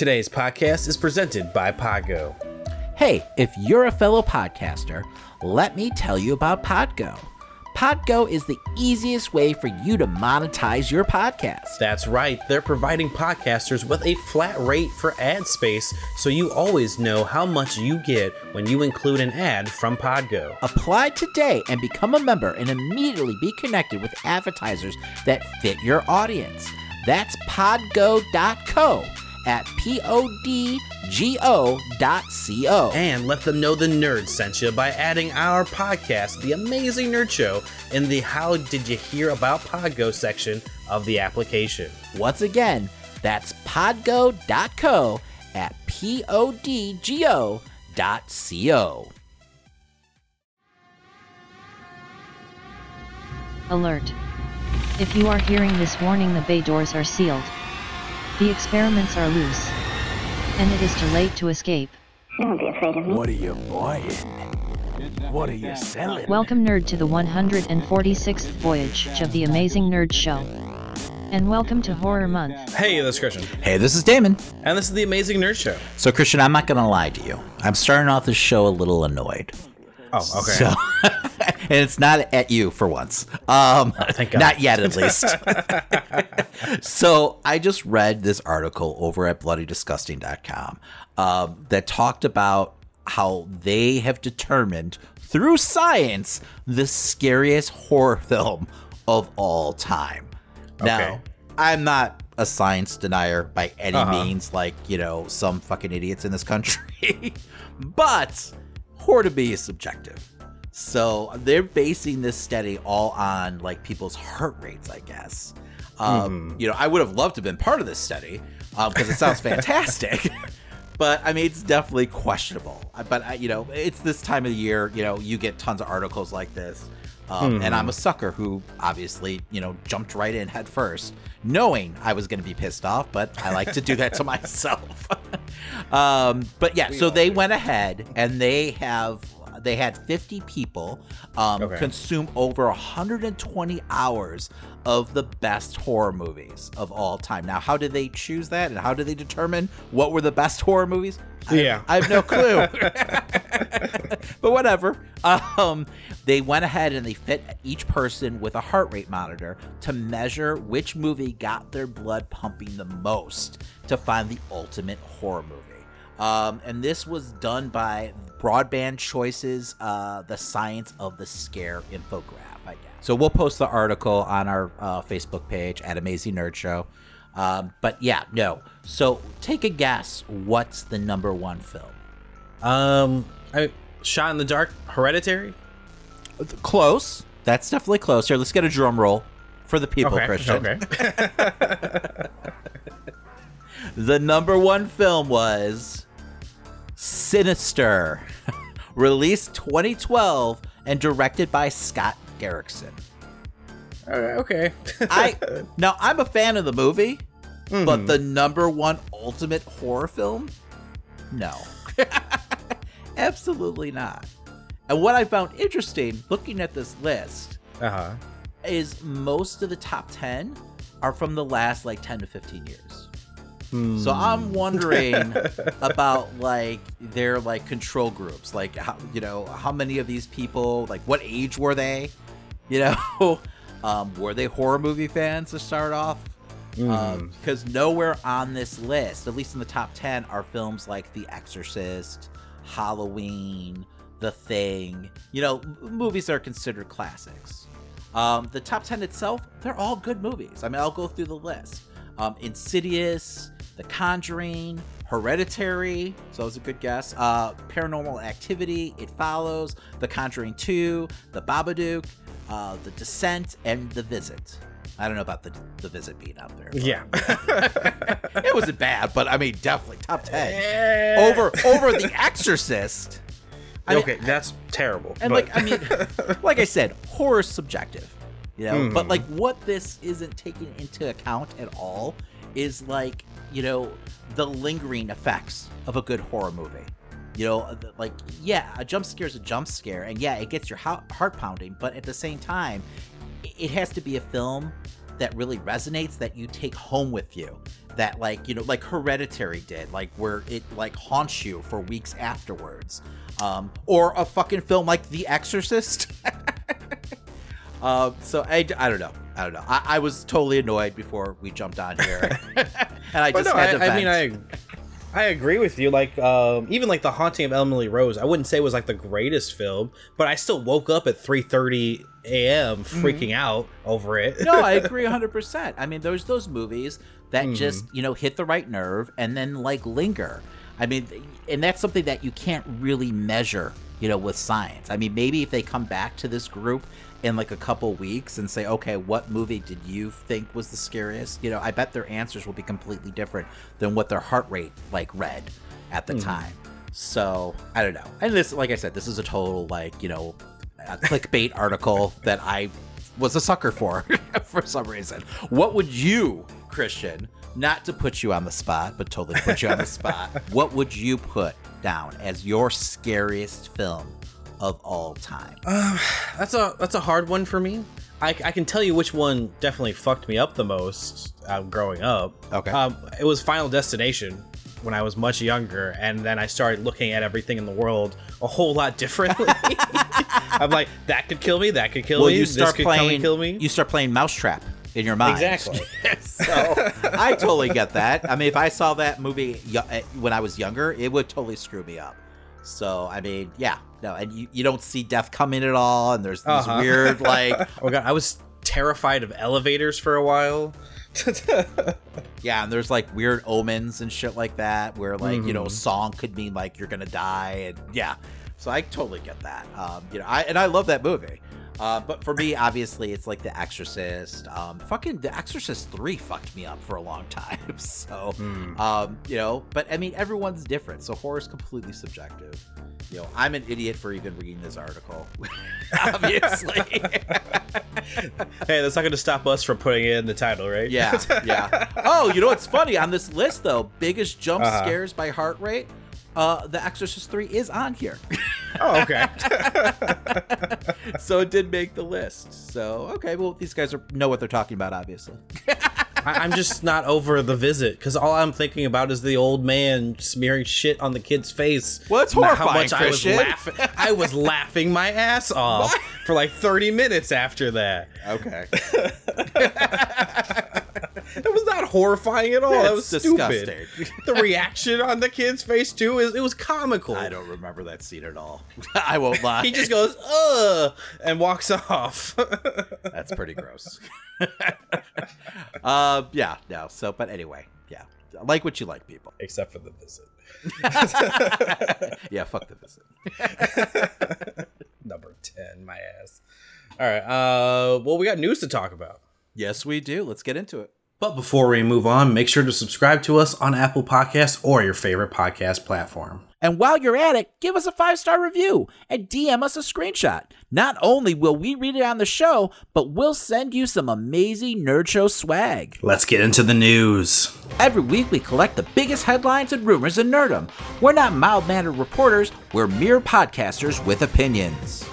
Today's podcast is presented by Podgo. Hey, if you're a fellow podcaster, let me tell you about Podgo. Podgo is the easiest way for you to monetize your podcast. That's right, they're providing podcasters with a flat rate for ad space so you always know how much you get when you include an ad from Podgo. Apply today and become a member and immediately be connected with advertisers that fit your audience. That's podgo.co at P-O-D-G-O dot C-O. And let them know the nerd sent you by adding our podcast, The Amazing Nerd Show, in the How Did You Hear About Podgo section of the application. Once again, that's podgo.co at P-O-D-G-O dot C-O. Alert. If you are hearing this warning the bay doors are sealed. The experiments are loose. And it is too late to escape. Don't be afraid of me. What are you buying? What are you selling? Welcome nerd to the 146th voyage of the Amazing Nerd Show. And welcome to Horror Month. Hey, this is Christian, Hey, this is Damon. and this is The Amazing Nerd Show. So, Christian, I'm not going to lie to you. I'm starting off the show a little annoyed. Oh, okay. So, and it's not at you for once. Um, thank God. not yet, at least. so I just read this article over at bloodydisgusting.com um, that talked about how they have determined through science the scariest horror film of all time. Now, I'm not a science denier by any Uh-huh. means, like, you know, some fucking idiots in this country. but me is subjective. So they're basing this study all on like people's heart rates, I guess. Um, You know, I would have loved to have been part of this study because it sounds fantastic. but I mean, it's definitely questionable. But you know, it's this time of the year. You know, you get tons of articles like this, um, and I'm a sucker who obviously you know jumped right in head first, knowing I was going to be pissed off. But I like to do that to myself. Um, but yeah, so they went ahead and they have they had 50 people um, Okay. consume over 120 hours of the best horror movies of all time. Now, how did they choose that, and how did they determine what were the best horror movies? I- Yeah. I have no clue. but whatever. Um, they went ahead and they fit each person with a heart rate monitor to measure which movie got their blood pumping the most to find the ultimate horror movie. Um, and this was done by Broadband Choices, uh, the Science of the Scare infograph, I guess. So we'll post the article on our uh, Facebook page at Amazing Nerd Show. Um, but yeah, no. So take a guess. What's the number one film? Um, I, Shot in the Dark, Hereditary. Close. That's definitely close. Here, let's get a drum roll for the people, okay, Christian. okay. The number one film was Sinister, released 2012 and directed by Scott Derrickson. Uh, okay. I now I'm a fan of the movie, Mm-hmm. but the number one ultimate horror film, no, absolutely not. And what I found interesting looking at this list Uh huh. is most of the top 10 are from the last like 10 to 15 years. Hmm. So I'm wondering about like their like control groups, like how you know how many of these people, like what age were they, you know, um, were they horror movie fans to start off? Because nowhere on this list, at least in the top ten, are films like The Exorcist, Halloween, The Thing. You know, movies that are considered classics. Um, the top 10 itself, they're all good movies. I mean, I'll go through the list. Um, Insidious, The Conjuring, Hereditary, so that was a good guess. Uh, Paranormal Activity, It Follows, The Conjuring 2, The Babadook, uh, The Descent, and The Visit. I don't know about the the visit being out there. Yeah. it wasn't bad, but I mean, definitely top ten over over The Exorcist. I mean, okay, that's terrible. and but- like I mean, like I said, horror subjective, you know. But Hmm. like what this isn't taking into account at all is like you know the lingering effects of a good horror movie. You know, like yeah, a jump scare is a jump scare, and yeah, it gets your heart pounding. But at the same time, it has to be a film that really resonates that you take home with you that like you know like hereditary did like where it like haunts you for weeks afterwards um or a fucking film like the exorcist um so I, I don't know i don't know I, I was totally annoyed before we jumped on here and i just no, had to I, I mean. I I agree with you. Like, um, even like the Haunting of Emily Rose, I wouldn't say it was like the greatest film, but I still woke up at three thirty a.m. freaking out over it. no, I agree 100%. I mean, there's those movies that Mhm. just, you know, hit the right nerve and then like linger. I mean, and that's something that you can't really measure, you know, with science. I mean, maybe if they come back to this group in like a couple weeks and say, okay, what movie did you think was the scariest? You know, I bet their answers will be completely different than what their heart rate like read at the hmm. time. So I don't know. And this, like I said, this is a total like, you know, a clickbait article that I was a sucker for for some reason. What would you, Christian, not to put you on the spot, but totally put you on the spot, what would you put down as your scariest film of all time? That's a that's a hard one for me. I, I can tell you which one definitely fucked me up the most uh, growing up. Okay. Um, it was Final Destination when I was much younger, and then I started looking at everything in the world a whole lot differently. I'm like, that could kill me. That could kill well, me. you this start could playing. kill me. You start playing Mousetrap in your mind. Exactly. so I totally get that. I mean, if I saw that movie eh, when I was younger, it would totally screw me up. So I mean, yeah, no, and you, you don't see death coming at all, and there's these Uh-huh. weird like oh god, I was terrified of elevators for a while. Yeah, and there's like weird omens and shit like that, where like you know a Mhm. song could mean like you're gonna die, and yeah. So I totally get that. Um, you know, I and I love that movie. Uh, but for me, obviously, it's like The Exorcist. Um, fucking The Exorcist Three fucked me up for a long time. So, Hmm. um, you know, but I mean, everyone's different. So horror is completely subjective. You know, I'm an idiot for even reading this article. obviously. hey, that's not going to stop us from putting it in the title, right? Yeah, yeah. Oh, you know what's funny on this list though? Biggest jump Uh-huh. scares by heart rate. Uh, The Exorcist Three is on here, oh, okay. so it did make the list. So okay, well these guys are know what they're talking about, obviously. I, I'm just not over the visit because all I'm thinking about is the old man smearing shit on the kid's face. Well, it's Not horrifying, Christian. I was laughing. I was laughing my ass off for like 30 minutes after that. Okay, It was not horrifying at all. that was That's stupid. The reaction on the kid's face too is it was comical. I don't remember that scene at all. I won't lie. He just goes ugh and walks off. That's pretty gross. uh, yeah, no. So, but anyway, yeah. Like what you like, people. Except for the visit. yeah, fuck the visit. Number 10, my ass. All right. Uh, well, we got news to talk about. Yes, we do. Let's get into it. But before we move on, make sure to subscribe to us on Apple Podcasts or your favorite podcast platform. And while you're at it, give us a five star review and DM us a screenshot. Not only will we read it on the show, but we'll send you some amazing Nerd Show swag. Let's get into the news. Every week, we collect the biggest headlines and rumors in nerdom. We're not mild mannered reporters, we're mere podcasters with opinions.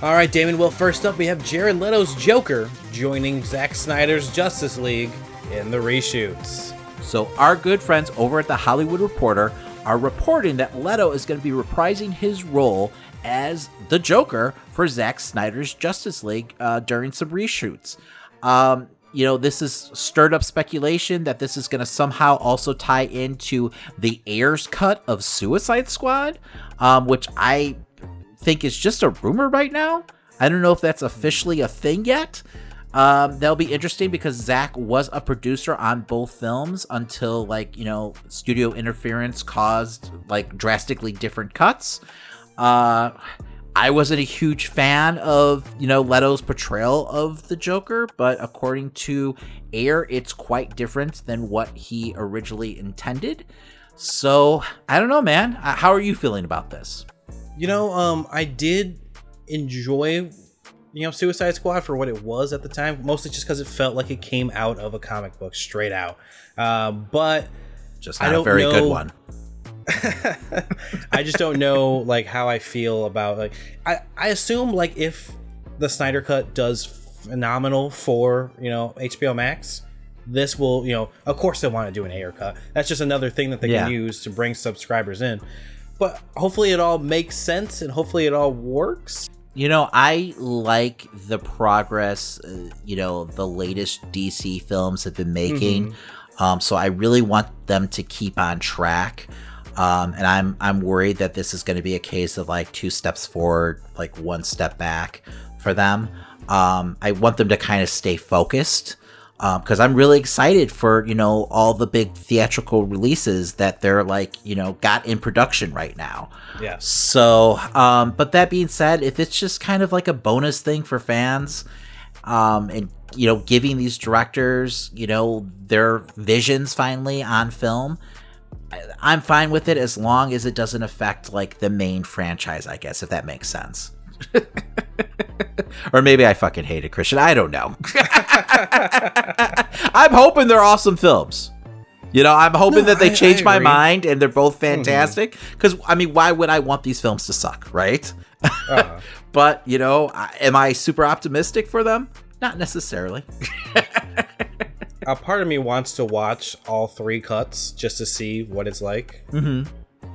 All right, Damon. Well, first up, we have Jared Leto's Joker joining Zack Snyder's Justice League in the reshoots. So, our good friends over at the Hollywood Reporter are reporting that Leto is going to be reprising his role as the Joker for Zack Snyder's Justice League uh, during some reshoots. Um, you know, this is stirred up speculation that this is going to somehow also tie into the Ayer's cut of Suicide Squad, um, which I think is just a rumor right now. I don't know if that's officially a thing yet. Um, that'll be interesting because Zach was a producer on both films until like you know studio interference caused like drastically different cuts. Uh, I wasn't a huge fan of you know Leto's portrayal of the Joker, but according to Ayer, it's quite different than what he originally intended. So I don't know, man. Uh, How are you feeling about this? You know, um, I did enjoy, you know, Suicide Squad for what it was at the time, mostly just because it felt like it came out of a comic book straight out. Uh, but Just I not a don't very good one. I just don't know like how I feel about like I I assume like if the Snyder cut does phenomenal for you know HBO Max. This will, you know, of course they want to do an Ayer cut. That's just another thing that they Yeah. can use to bring subscribers in. But hopefully it all makes sense and hopefully it all works. You know, I like the progress, uh, you know, the latest DC films have been making. Um, so I really want them to keep on track. Um, and I'm I'm worried that this is going to be a case of like two steps forward, like one step back for them. Um, I want them to kind of stay focused because I'm really excited for you know all the big theatrical releases that they're like you know got in production right now. Yeah. So, um, but that being said, if it's just kind of like a bonus thing for fans, um, and you know, giving these directors, you know, their visions finally on film, I- I'm fine with it as long as it doesn't affect like the main franchise, I guess, if that makes sense. or maybe I fucking hate it, Christian. I don't know. I'm hoping they're awesome films. You know, I'm hoping No, that they I- I change my mind and they're both fantastic. Because I mean, why would I want these films to suck, right? Uh, But you know, am I super optimistic for them? Not necessarily. a part of me wants to watch all three cuts just to see what it's like.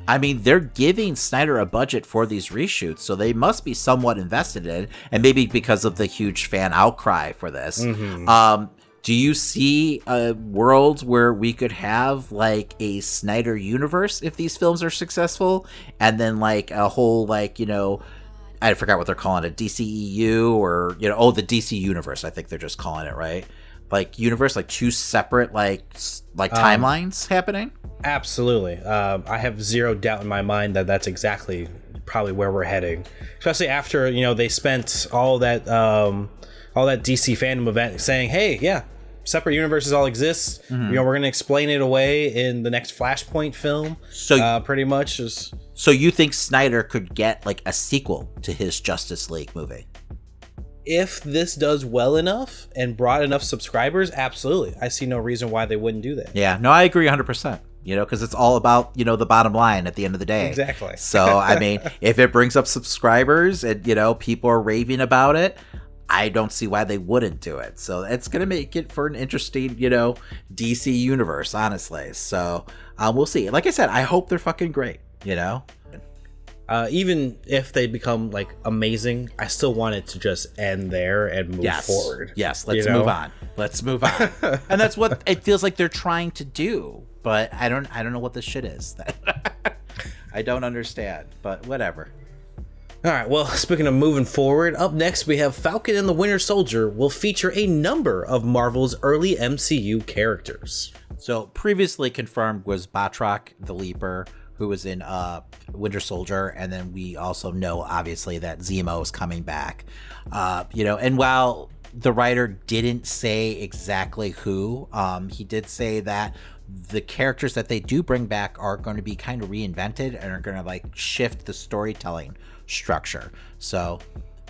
I mean, they're giving Snyder a budget for these reshoots, so they must be somewhat invested in, and maybe because of the huge fan outcry for this. Um, do you see a world where we could have like a Snyder universe if these films are successful, and then like a whole like you know, I forgot what they're calling it, DCEU or you know, oh the DC universe, I think they're just calling it right, like universe, like two separate like like timelines happening. Absolutely. Um, I have zero doubt in my mind that that's exactly probably where we're heading. Especially after you know they spent all that um, all that DC fandom event saying, "Hey, yeah, separate universes all exist. Mm-hmm. You know, we're gonna explain it away in the next Flashpoint film." So uh, pretty much is So you think Snyder could get like a sequel to his Justice League movie? If this does well enough and brought enough subscribers, absolutely. I see no reason why they wouldn't do that. Yeah, no, I agree 100%. You know, because it's all about, you know, the bottom line at the end of the day. Exactly. So, I mean, if it brings up subscribers and, you know, people are raving about it, I don't see why they wouldn't do it. So, it's going to make it for an interesting, you know, DC universe, honestly. So, um, we'll see. Like I said, I hope they're fucking great, you know? Uh, even if they become like amazing, I still want it to just end there and move yes. forward. Yes, let's you know? move on. Let's move on. and that's what it feels like they're trying to do. But I don't I don't know what this shit is. I don't understand, but whatever. All right. Well, speaking of moving forward, up next we have Falcon and the Winter Soldier will feature a number of Marvel's early MCU characters. So previously confirmed was Batroc the Leaper, who was in uh Winter Soldier, and then we also know obviously that Zemo is coming back. Uh, you know, and while the writer didn't say exactly who, um, he did say that the characters that they do bring back are going to be kind of reinvented and are going to like shift the storytelling structure. So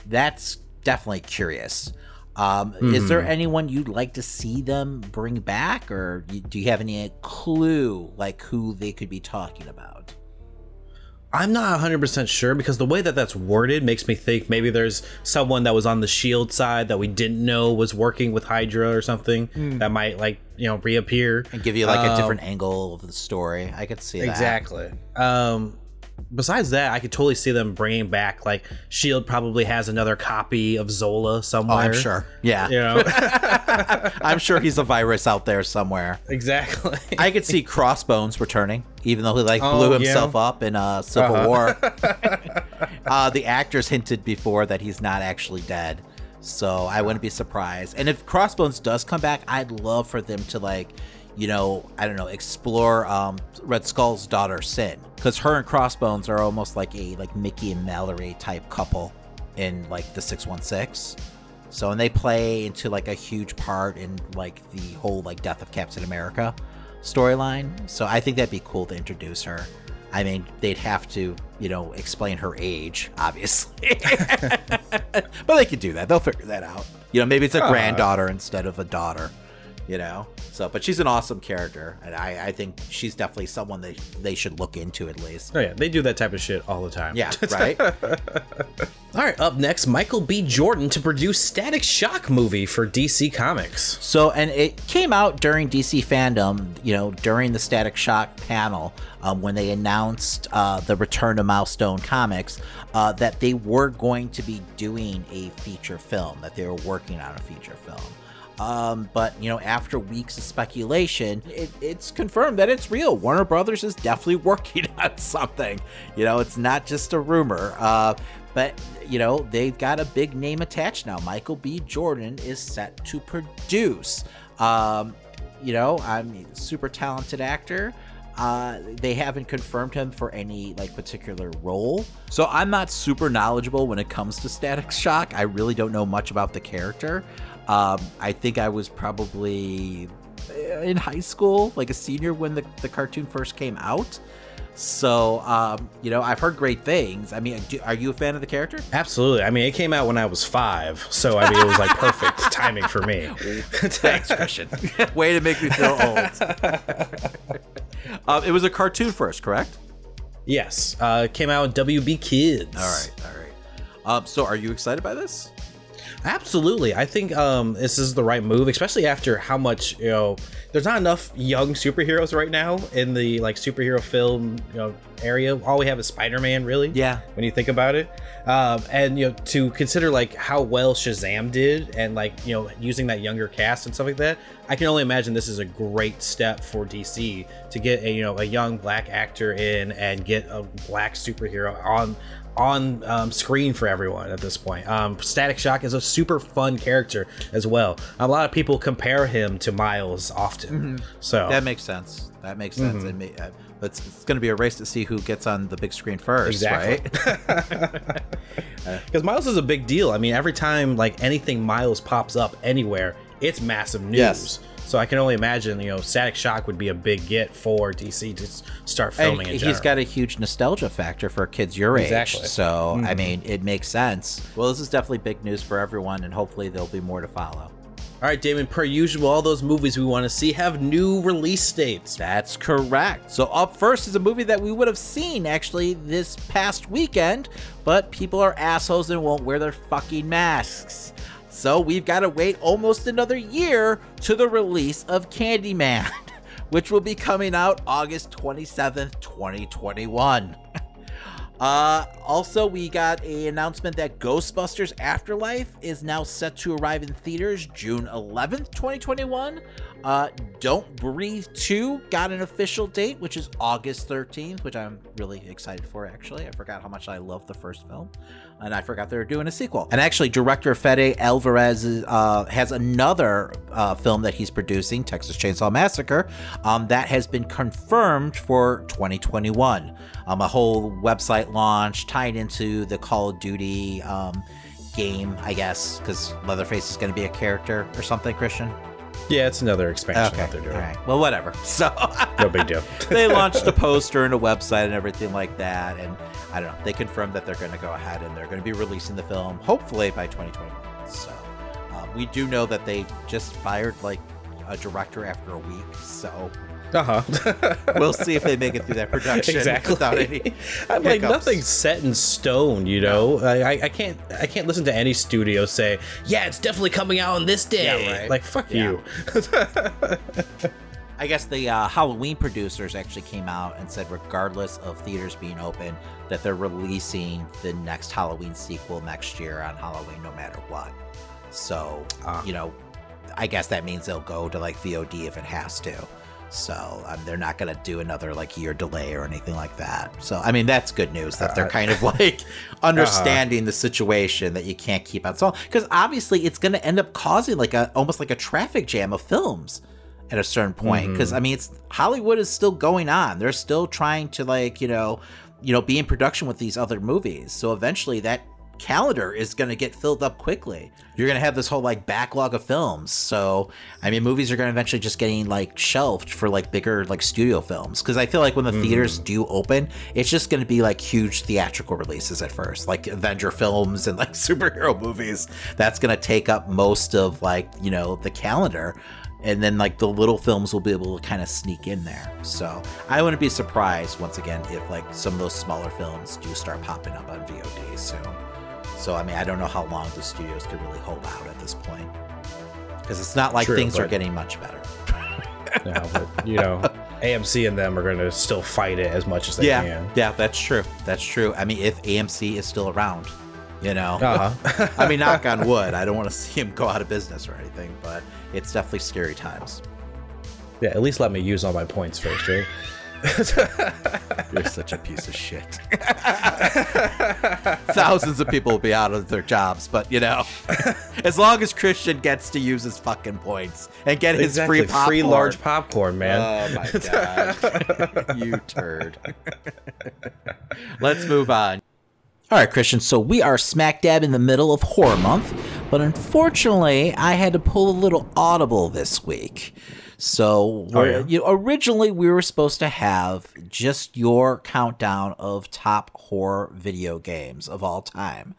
that's definitely curious. Um, Is there anyone you'd like to see them bring back, or do you have any clue like who they could be talking about? I'm not 100% sure because the way that that's worded makes me think maybe there's someone that was on the shield side that we didn't know was working with Hydra or something that might like, you know, reappear. And give you like a Um, different angle of the story. I could see that. Exactly. Um besides that, I could totally see them bringing back like Shield probably has another copy of Zola Oh, somewhere. I'm sure. Yeah, You know. I'm sure he's a virus out there somewhere. exactly. I could see Crossbones returning, even though he like Oh, blew yeah. himself up in uh, Civil Uh-huh. War. uh, the actors hinted before that he's not actually dead, so I wouldn't be surprised. And if Crossbones does come back, I'd love for them to like, you know, I don't know, explore um, Red Skull's daughter Sin, because her and Crossbones are almost like a like Mickey and Mallory type couple in like the Six One Six. So and they play into like a huge part in like the whole like death of Captain America storyline. So I think that'd be cool to introduce her. I mean, they'd have to, you know, explain her age, obviously. but they could do that. They'll figure that out. You know, maybe it's a Uh. granddaughter instead of a daughter. You know. So, but she's an awesome character, and I, I think she's definitely someone they they should look into at least. Oh yeah, they do that type of shit all the time. Yeah, right. All right, up next, Michael B. Jordan to produce Static Shock movie for DC Comics. So, and it came out during DC fandom, you know, during the Static Shock panel um, when they announced uh, the return to Milestone Comics uh, that they were going to be doing a feature film, that they were working on a feature film. Um, but you know, after weeks of speculation, it, it's confirmed that it's real. Warner Brothers is definitely working on something. You know, it's not just a rumor. Uh, but you know, they've got a big name attached now. Michael B. Jordan is set to produce. Um, you know, I'm a super talented actor. Uh, they haven't confirmed him for any like particular role, so I'm not super knowledgeable when it comes to Static Shock. I really don't know much about the character. Um, I think I was probably in high school, like a senior when the, the cartoon first came out. So, um, you know, I've heard great things. I mean, do, are you a fan of the character? Absolutely. I mean, it came out when I was five, so I mean, it was like perfect timing for me. Thanks, Christian. Way to make me feel old. um, it was a cartoon first, correct? Yes, uh, it came out in WB Kids. All right, all right. Um, so, are you excited by this? Absolutely. I think um, this is the right move, especially after how much, you know, there's not enough young superheroes right now in the like superhero film, you know, area. All we have is Spider-Man, really. Yeah. When you think about it. Um, and you know, to consider like how well Shazam did and like, you know, using that younger cast and stuff like that, I can only imagine this is a great step for DC to get a, you know, a young black actor in and get a black superhero on on um, screen for everyone at this point. Um, Static Shock is a super fun character as well. A lot of people compare him to Miles often, Mm-hmm. so That makes sense. That makes sense. It may, uh, it's it's going to be a race to see who gets on the big screen first, Exactly. right? because Miles is a big deal. I mean, every time like anything Miles pops up anywhere, it's massive news. Yes. So I can only imagine, you know, Static Shock would be a big get for DC to start and filming. in he's got a huge nostalgia factor for kids your Exactly. age. So, Mm-hmm. I mean, it makes sense. Well, this is definitely big news for everyone, and hopefully there'll be more to follow. All right, Damon. Per usual, all those movies we want to see have new release dates. That's correct. So, up first is a movie that we would have seen actually this past weekend, but people are assholes and won't wear their fucking masks. So, we've got to wait almost another year to the release of Candyman, which will be coming out August 27th, 2021. Uh, also, we got a announcement that Ghostbusters Afterlife is now set to arrive in theaters June 11th, 2021. Uh, Don't Breathe 2 got an official date, which is August 13th, which I'm really excited for, actually. I forgot how much I love the first film, and I forgot they were doing a sequel. And actually, director Fede Alvarez uh, has another uh, film that he's producing, Texas Chainsaw Massacre, um, that has been confirmed for 2021. Um, a whole website launch tied into the Call of Duty um, game, I guess, because Leatherface is going to be a character or something, Christian. Yeah, it's another expansion that they're doing. All right. Well, whatever. So No big deal. they launched a poster and a website and everything like that. And I don't know. They confirmed that they're going to go ahead and they're going to be releasing the film hopefully by 2021. So uh, we do know that they just fired like a director after a week. So Uh huh. we'll see if they make it through that production exactly. without any. I'm like nothing's set in stone, you know. I, I I can't I can't listen to any studio say, yeah, it's definitely coming out on this day. Yeah, right. Like fuck Yeah. you. I guess the uh, Halloween producers actually came out and said, regardless of theaters being open, that they're releasing the next Halloween sequel next year on Halloween, no matter what. So, Ah. you know, I guess that means they'll go to like VOD if it has to. So um, they're not going to do another like year delay or anything like that. So I mean that's good news that they're uh, kind of like uh-huh. understanding the situation that you can't keep on so because obviously it's going to end up causing like a almost like a traffic jam of films at a certain point mm-hmm. because I mean it's Hollywood is still going on. They're still trying to like you know you know be in production with these other movies. So eventually that calendar is going to get filled up quickly. You're going to have this whole like backlog of films. So, I mean, movies are going to eventually just getting like shelved for like bigger like studio films because I feel like when the mm-hmm. theaters do open, it's just going to be like huge theatrical releases at first, like Avenger films and like superhero movies. That's going to take up most of like, you know, the calendar. and then like the little films will be able to kind of sneak in there. So I wouldn't be surprised once again if like some of those smaller films do start popping up on VOD soon. So I mean, I don't know how long the studios could really hold out at this point because it's not like True, things are getting much better. No, but, you know, AMC and them are going to still fight it as much as they yeah, can. yeah, that's true. That's true. I mean, if AMC is still around, you know. Uh-huh. I mean, knock on wood. I don't want to see him go out of business or anything, but it's definitely scary times. yeah, at least let me use all my points first, right? You're such a piece of shit. Thousands of people will be out of their jobs, but you know, as long as Christian gets to use his fucking points and get his exactly. free popcorn. free large popcorn, man. Oh my god, you turd. Let's move on. All right, Christian. So we are smack dab in the middle of horror month, but unfortunately, I had to pull a little audible this week. So Oh, yeah? you know, originally we were supposed to have just your countdown of top horror video games of all time.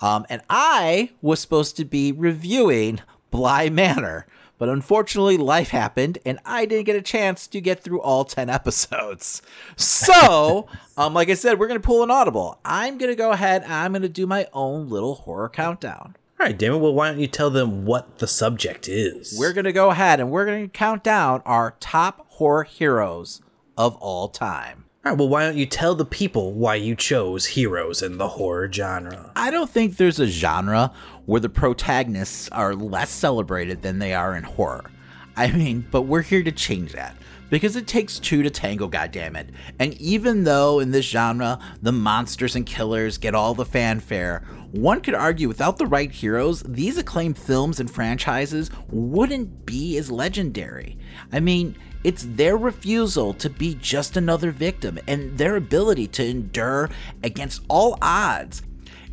Um, and I was supposed to be reviewing Bly Manor, but unfortunately, life happened, and I didn't get a chance to get through all 10 episodes. So, um, like I said, we're going to pull an audible. I'm going to go ahead and I'm going to do my own little horror countdown. All right, Damon. Well, why don't you tell them what the subject is? We're going to go ahead and we're going to count down our top horror heroes of all time. All right, well, why don't you tell the people why you chose heroes in the horror genre? I don't think there's a genre where the protagonists are less celebrated than they are in horror. I mean, but we're here to change that. Because it takes two to tango, goddammit. And even though in this genre the monsters and killers get all the fanfare, one could argue without the right heroes, these acclaimed films and franchises wouldn't be as legendary. I mean, it's their refusal to be just another victim and their ability to endure against all odds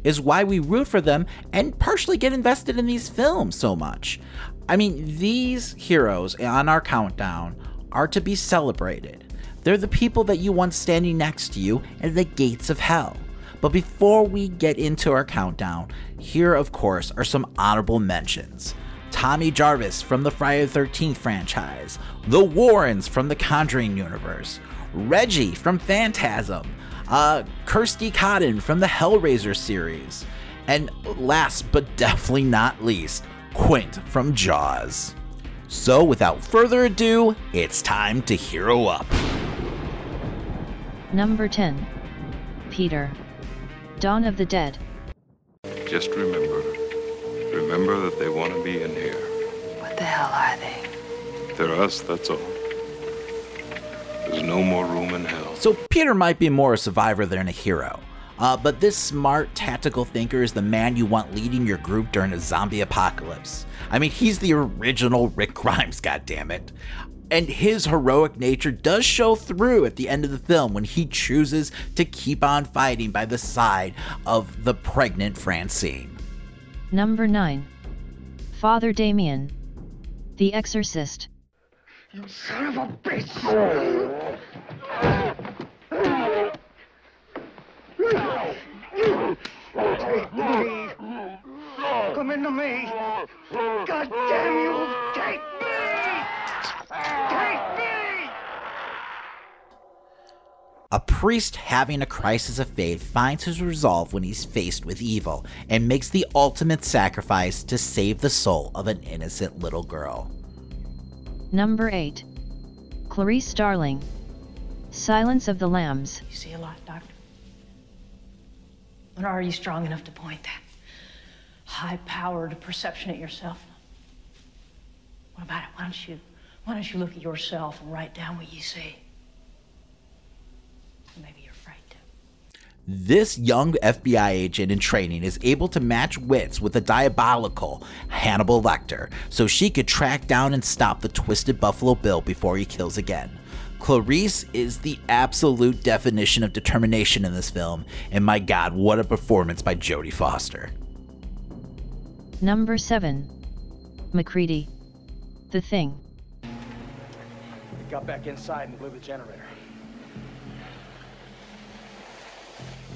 is why we root for them and partially get invested in these films so much. I mean, these heroes on our countdown are to be celebrated. They're the people that you want standing next to you at the gates of hell. But before we get into our countdown, here, of course, are some honorable mentions. Tommy Jarvis from the Friday the 13th franchise, the Warrens from the Conjuring universe, Reggie from Phantasm, uh, Kirsty Cotton from the Hellraiser series, and last but definitely not least, Quint from Jaws. So, without further ado, it's time to hero up. Number 10. Peter. Dawn of the Dead. Just remember, remember that they want to be in here. What the hell are they? They're us, that's all. There's no more room in hell. So, Peter might be more a survivor than a hero. Uh, but this smart, tactical thinker is the man you want leading your group during a zombie apocalypse. I mean, he's the original Rick Grimes, goddammit. And his heroic nature does show through at the end of the film when he chooses to keep on fighting by the side of the pregnant Francine. Number 9. Father Damien. The Exorcist. Come into me! God damn you! Take me! Take me! A priest having a crisis of faith finds his resolve when he's faced with evil and makes the ultimate sacrifice to save the soul of an innocent little girl. Number 8. Clarice Starling. Silence of the Lambs. You see a lot, Doctor? But are you strong enough to point that high-powered perception at yourself? What about it? Why don't you, why don't you look at yourself and write down what you see? Maybe you're afraid to. This young FBI agent in training is able to match wits with the diabolical Hannibal Lecter so she could track down and stop the twisted Buffalo Bill before he kills again. Clarice is the absolute definition of determination in this film, and my god, what a performance by Jodie Foster. Number 7. MacReady. The Thing. We got back inside and blew the generator.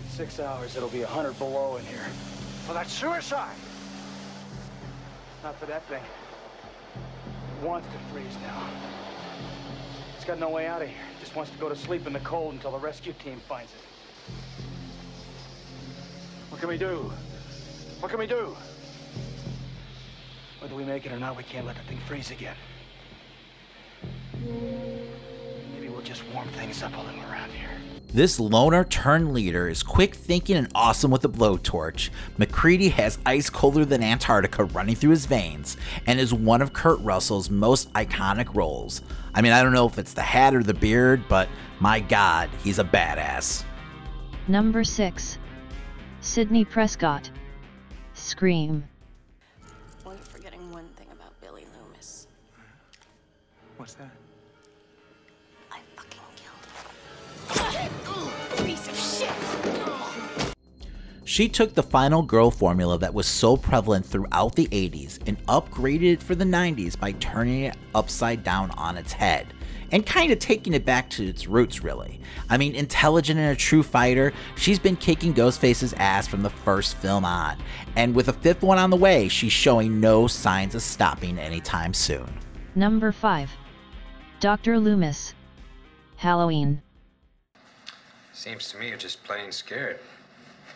Six hours, it'll be 100 below in here. Well, that's suicide. Not for that thing. wants to freeze now. Got no way out of here. Just wants to go to sleep in the cold until the rescue team finds it. What can we do? What can we do? Whether we make it or not, we can't let the thing freeze again. Maybe we'll just warm things up a little around here. This loner turned leader is quick thinking and awesome with a blowtorch. MacReady has ice colder than Antarctica running through his veins and is one of Kurt Russell's most iconic roles. I mean, I don't know if it's the hat or the beard, but my god, he's a badass. Number 6. Sidney Prescott. Scream. She took the final girl formula that was so prevalent throughout the 80s and upgraded it for the 90s by turning it upside down on its head. And kind of taking it back to its roots, really. I mean, intelligent and a true fighter, she's been kicking Ghostface's ass from the first film on. And with a fifth one on the way, she's showing no signs of stopping anytime soon. Number 5. Dr. Loomis. Halloween. Seems to me you're just plain scared.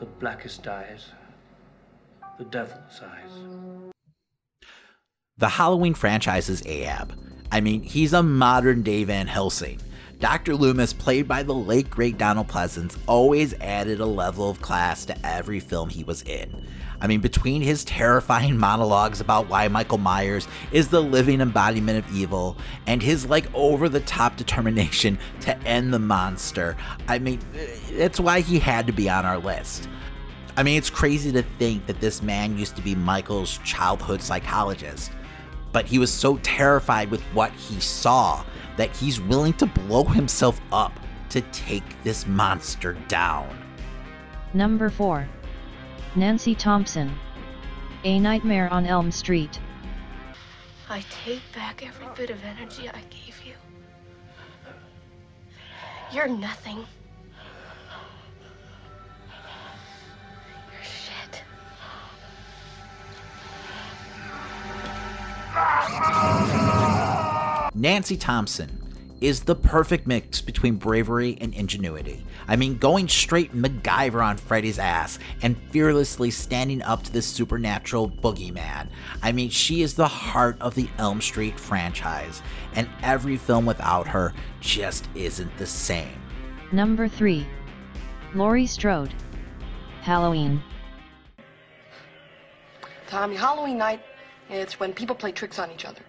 the blackest eyes, the devil's eyes. The Halloween franchise is Ahab. I mean, he's a modern day Van Helsing. Dr. Loomis, played by the late great Donald Pleasence, always added a level of class to every film he was in. I mean, between his terrifying monologues about why Michael Myers is the living embodiment of evil and his like over the top determination to end the monster, I mean, that's why he had to be on our list. I mean, it's crazy to think that this man used to be Michael's childhood psychologist, but he was so terrified with what he saw that he's willing to blow himself up to take this monster down. Number 4. Nancy Thompson. A Nightmare on Elm Street. I take back every bit of energy I gave you. You're nothing. You're shit. Nancy Thompson is the perfect mix between bravery and ingenuity. I mean, going straight MacGyver on Freddy's ass and fearlessly standing up to this supernatural boogeyman. I mean, she is the heart of the Elm Street franchise, and every film without her just isn't the same. Number 3. Laurie Strode. Halloween. Tommy, Halloween night, it's when people play tricks on each other.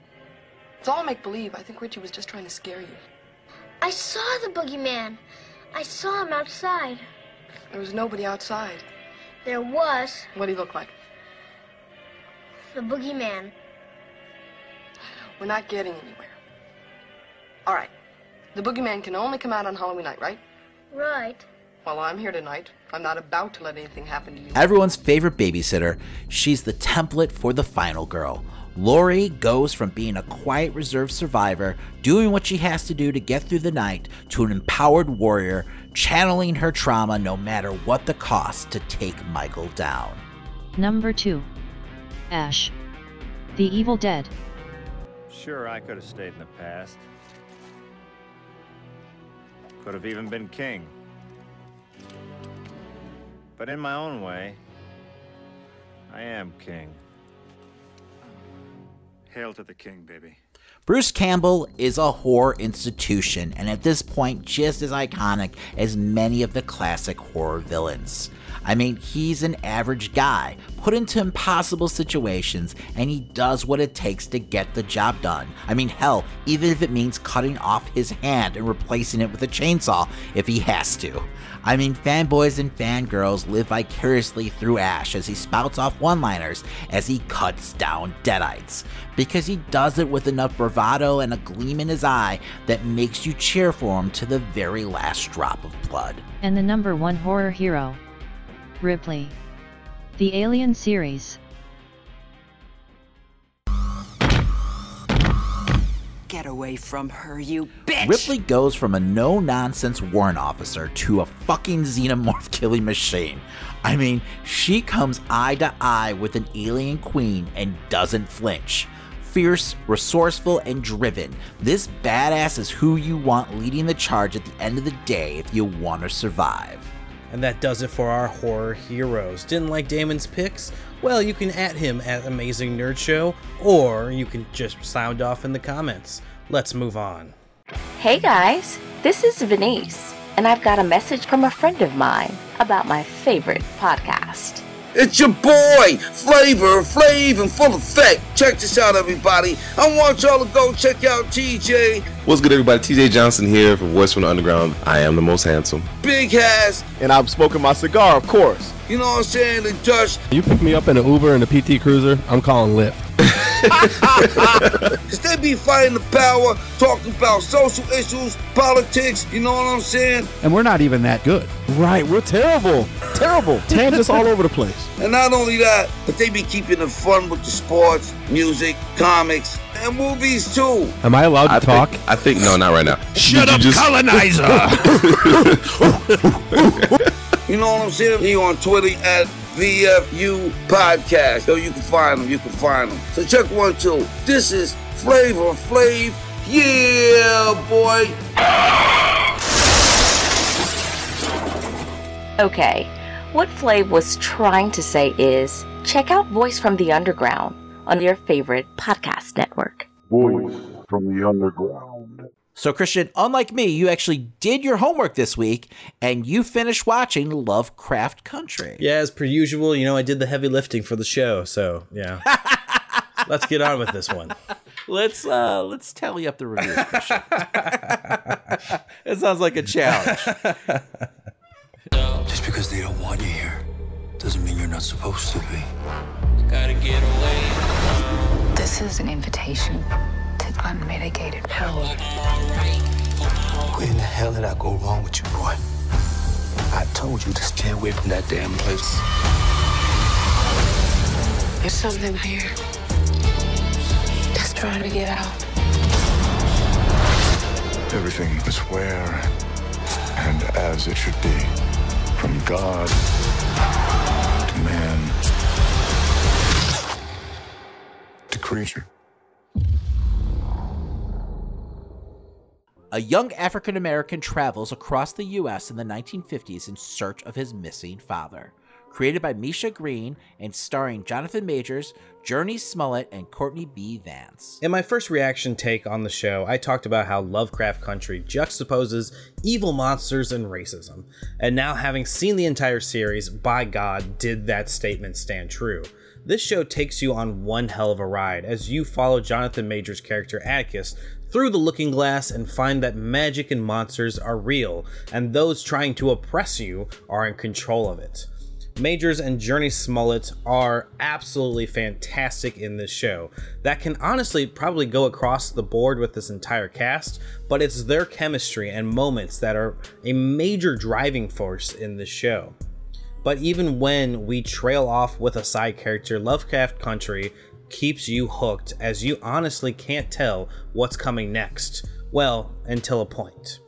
It's all make believe. I think Richie was just trying to scare you. I saw the boogeyman. I saw him outside. There was nobody outside. There was What did he look like? the boogeyman. We're not getting anywhere. All right. The boogeyman can only come out on Halloween night, right? Right. Well, I'm here tonight. I'm not about to let anything happen to you. Everyone's favorite babysitter, she's the template for the final girl. Laurie goes from being a quiet, reserved survivor, doing what she has to do to get through the night, to an empowered warrior, channeling her trauma no matter what the cost to take Michael down. Number 2. Ash. The Evil Dead. Sure, I could have stayed in the past. Could have even been king. But in my own way, I am king. Hail to the king, baby. Bruce Campbell is a horror institution, and at this point, just as iconic as many of the classic horror villains. I mean, he's an average guy, put into impossible situations, and he does what it takes to get the job done. I mean, hell, even if it means cutting off his hand and replacing it with a chainsaw if he has to. I mean, fanboys and fangirls live vicariously through Ash as he spouts off one liners as he cuts down Deadites. Because he does it with enough bravado and a gleam in his eye that makes you cheer for him to the very last drop of blood. And the number one horror hero. Ripley. The Alien series. Get away from her, you bitch! Ripley goes from a no nonsense warrant officer to a fucking xenomorph killing machine. I mean, she comes eye to eye with an alien queen and doesn't flinch. Fierce, resourceful, and driven, this badass is who you want leading the charge at the end of the day if you want to survive. And that does it for our horror heroes. Didn't like Damon's picks? Well, you can at him at Amazing Nerd Show, or you can just sound off in the comments. Let's move on. Hey guys, this is Venice, and I've got a message from a friend of mine about my favorite podcast. It's your boy, Flavor Flav and Full Effect. Check this out, everybody. I want y'all to go check out TJ, What's good, everybody? TJ Johnson here for Voice from the Underground. I am the most handsome. Big ass. And I'm smoking my cigar, of course. you know what I'm saying, and Josh. You pick me up in an Uber and a PT Cruiser, I'm calling Lyft. Cause they be fighting the power, talking about social issues, politics, you know what I'm saying? And we're not even that good. Right, we're terrible. Terrible. Tangents all over the place. And not only that, but they be keeping it fun with the sports, music, comics, and movies too. Am I allowed to I talk? Think, I think no, not right now. Shut Did you up, colonizer! You know what I'm saying? He on Twitter at VFU Podcast. Yo, you can find them. You can find them. So check one, two. This is Flavor Flav. Yeah, boy. Okay, what Flav was trying to say is check out Voice from the Underground on your favorite podcast network. Voice from the underground. So, Christian, unlike me, you actually did your homework this week and you finished watching Lovecraft Country. Yeah, as per usual, you know, I did the heavy lifting for the show, so yeah. Let's get on with this one. Let's uh let's tally up the reviews, Christian. it sounds like a challenge. Just because they don't want you here doesn't mean you're not supposed to be. Gotta get away. This is an invitation to unmitigated power. Where in the hell did I go wrong with you, boy? I told you to stay away from that damn place. There's something here that's trying to get out. Everything is where and as it should be. From God to man to creature. A young African American travels across the U.S. in the 1950s in search of his missing father. Created by Misha Green and starring Jonathan Majors, Jurnee Smollett, and Courtney B. Vance. In my first reaction take on the show, I talked about how Lovecraft Country juxtaposes evil monsters and racism. And now, having seen the entire series, by God, did that statement stand true. This show takes you on one hell of a ride as you follow Jonathan Majors' character Atticus through the looking glass and find that magic and monsters are real, and those trying to oppress you are in control of it. Majors and Jurnee Smollett are absolutely fantastic in this show. That can honestly probably go across the board with this entire cast, but it's their chemistry and moments that are a major driving force in this show. But even when we trail off with a side character, Lovecraft Country keeps you hooked as you honestly can't tell what's coming next. Well, until a point.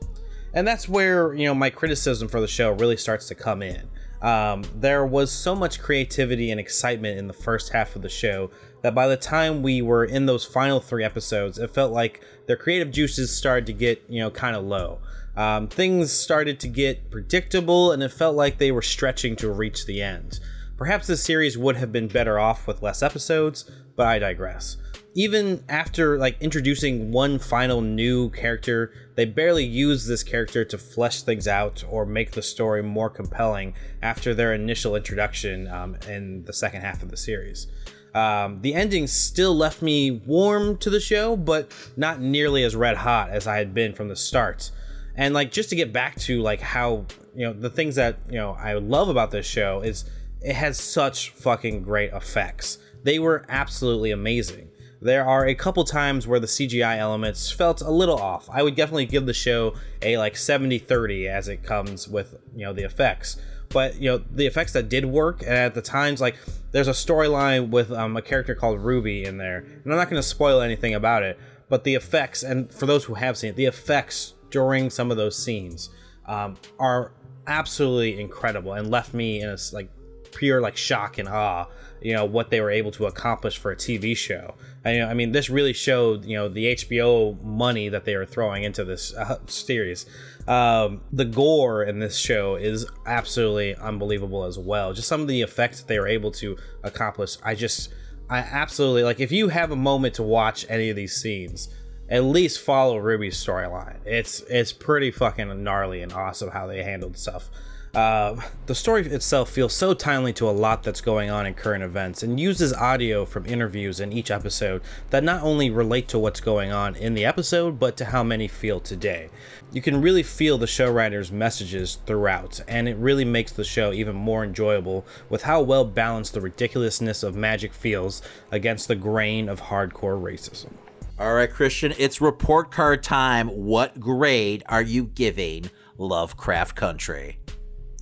And that's where, you know, my criticism for the show really starts to come in. Um, there was so much creativity and excitement in the first half of the show that by the time we were in those final three episodes, it felt like their creative juices started to get, you know, kind of low. Um, things started to get predictable, and it felt like they were stretching to reach the end. Perhaps the series would have been better off with less episodes, but I digress. even after like introducing one final new character, they barely use this character to flesh things out or make the story more compelling after their initial introduction um, in the second half of the series. Um, the ending still left me warm to the show, but not nearly as red hot as I had been from the start. And like just to get back to like how you know the things that you know I love about this show is it has such fucking great effects. They were absolutely amazing. There are a couple times where the CGI elements felt a little off. I would definitely give the show a like 70-30 as it comes with, you know, the effects. But, you know, the effects that did work at the times like there's a storyline with um, a character called Ruby in there. And I'm not going to spoil anything about it, but the effects and for those who have seen it, the effects during some of those scenes um, are absolutely incredible and left me in a like pure like shock and awe you know what they were able to accomplish for a tv show I, I mean this really showed you know the hbo money that they were throwing into this uh, series um, the gore in this show is absolutely unbelievable as well just some of the effects that they were able to accomplish i just i absolutely like if you have a moment to watch any of these scenes at least follow Ruby's storyline. It's it's pretty fucking gnarly and awesome how they handled stuff. Uh, the story itself feels so timely to a lot that's going on in current events and uses audio from interviews in each episode that not only relate to what's going on in the episode, but to how many feel today. You can really feel the show writer's messages throughout, and it really makes the show even more enjoyable with how well balanced the ridiculousness of magic feels against the grain of hardcore racism. All right, Christian, it's report card time. What grade are you giving Lovecraft Country?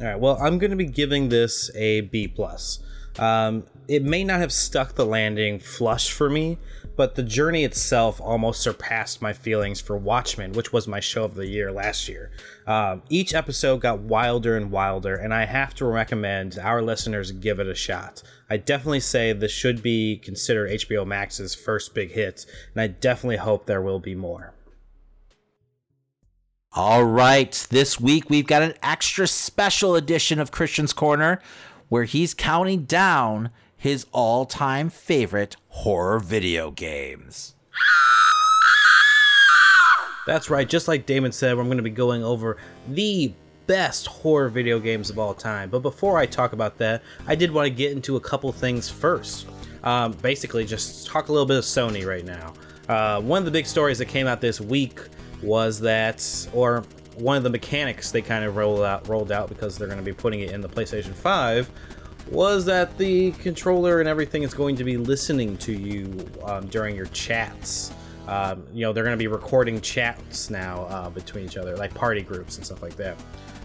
All right. Well, I'm going to be giving this a B plus. Um, it may not have stuck the landing flush for me, but the journey itself almost surpassed my feelings for Watchmen, which was my show of the year last year. Um, each episode got wilder and wilder, and I have to recommend our listeners give it a shot. I definitely say this should be considered HBO Max's first big hit, and I definitely hope there will be more. All right, this week we've got an extra special edition of Christian's Corner where he's counting down his all time favorite horror video games. That's right, just like Damon said, I'm going to be going over the best horror video games of all time. But before I talk about that, I did want to get into a couple things first. Um, basically, just talk a little bit of Sony right now. Uh, one of the big stories that came out this week was that, or one of the mechanics they kind of rolled out, rolled out because they're going to be putting it in the PlayStation 5, was that the controller and everything is going to be listening to you um, during your chats. Um, you know, they're going to be recording chats now uh, between each other, like party groups and stuff like that,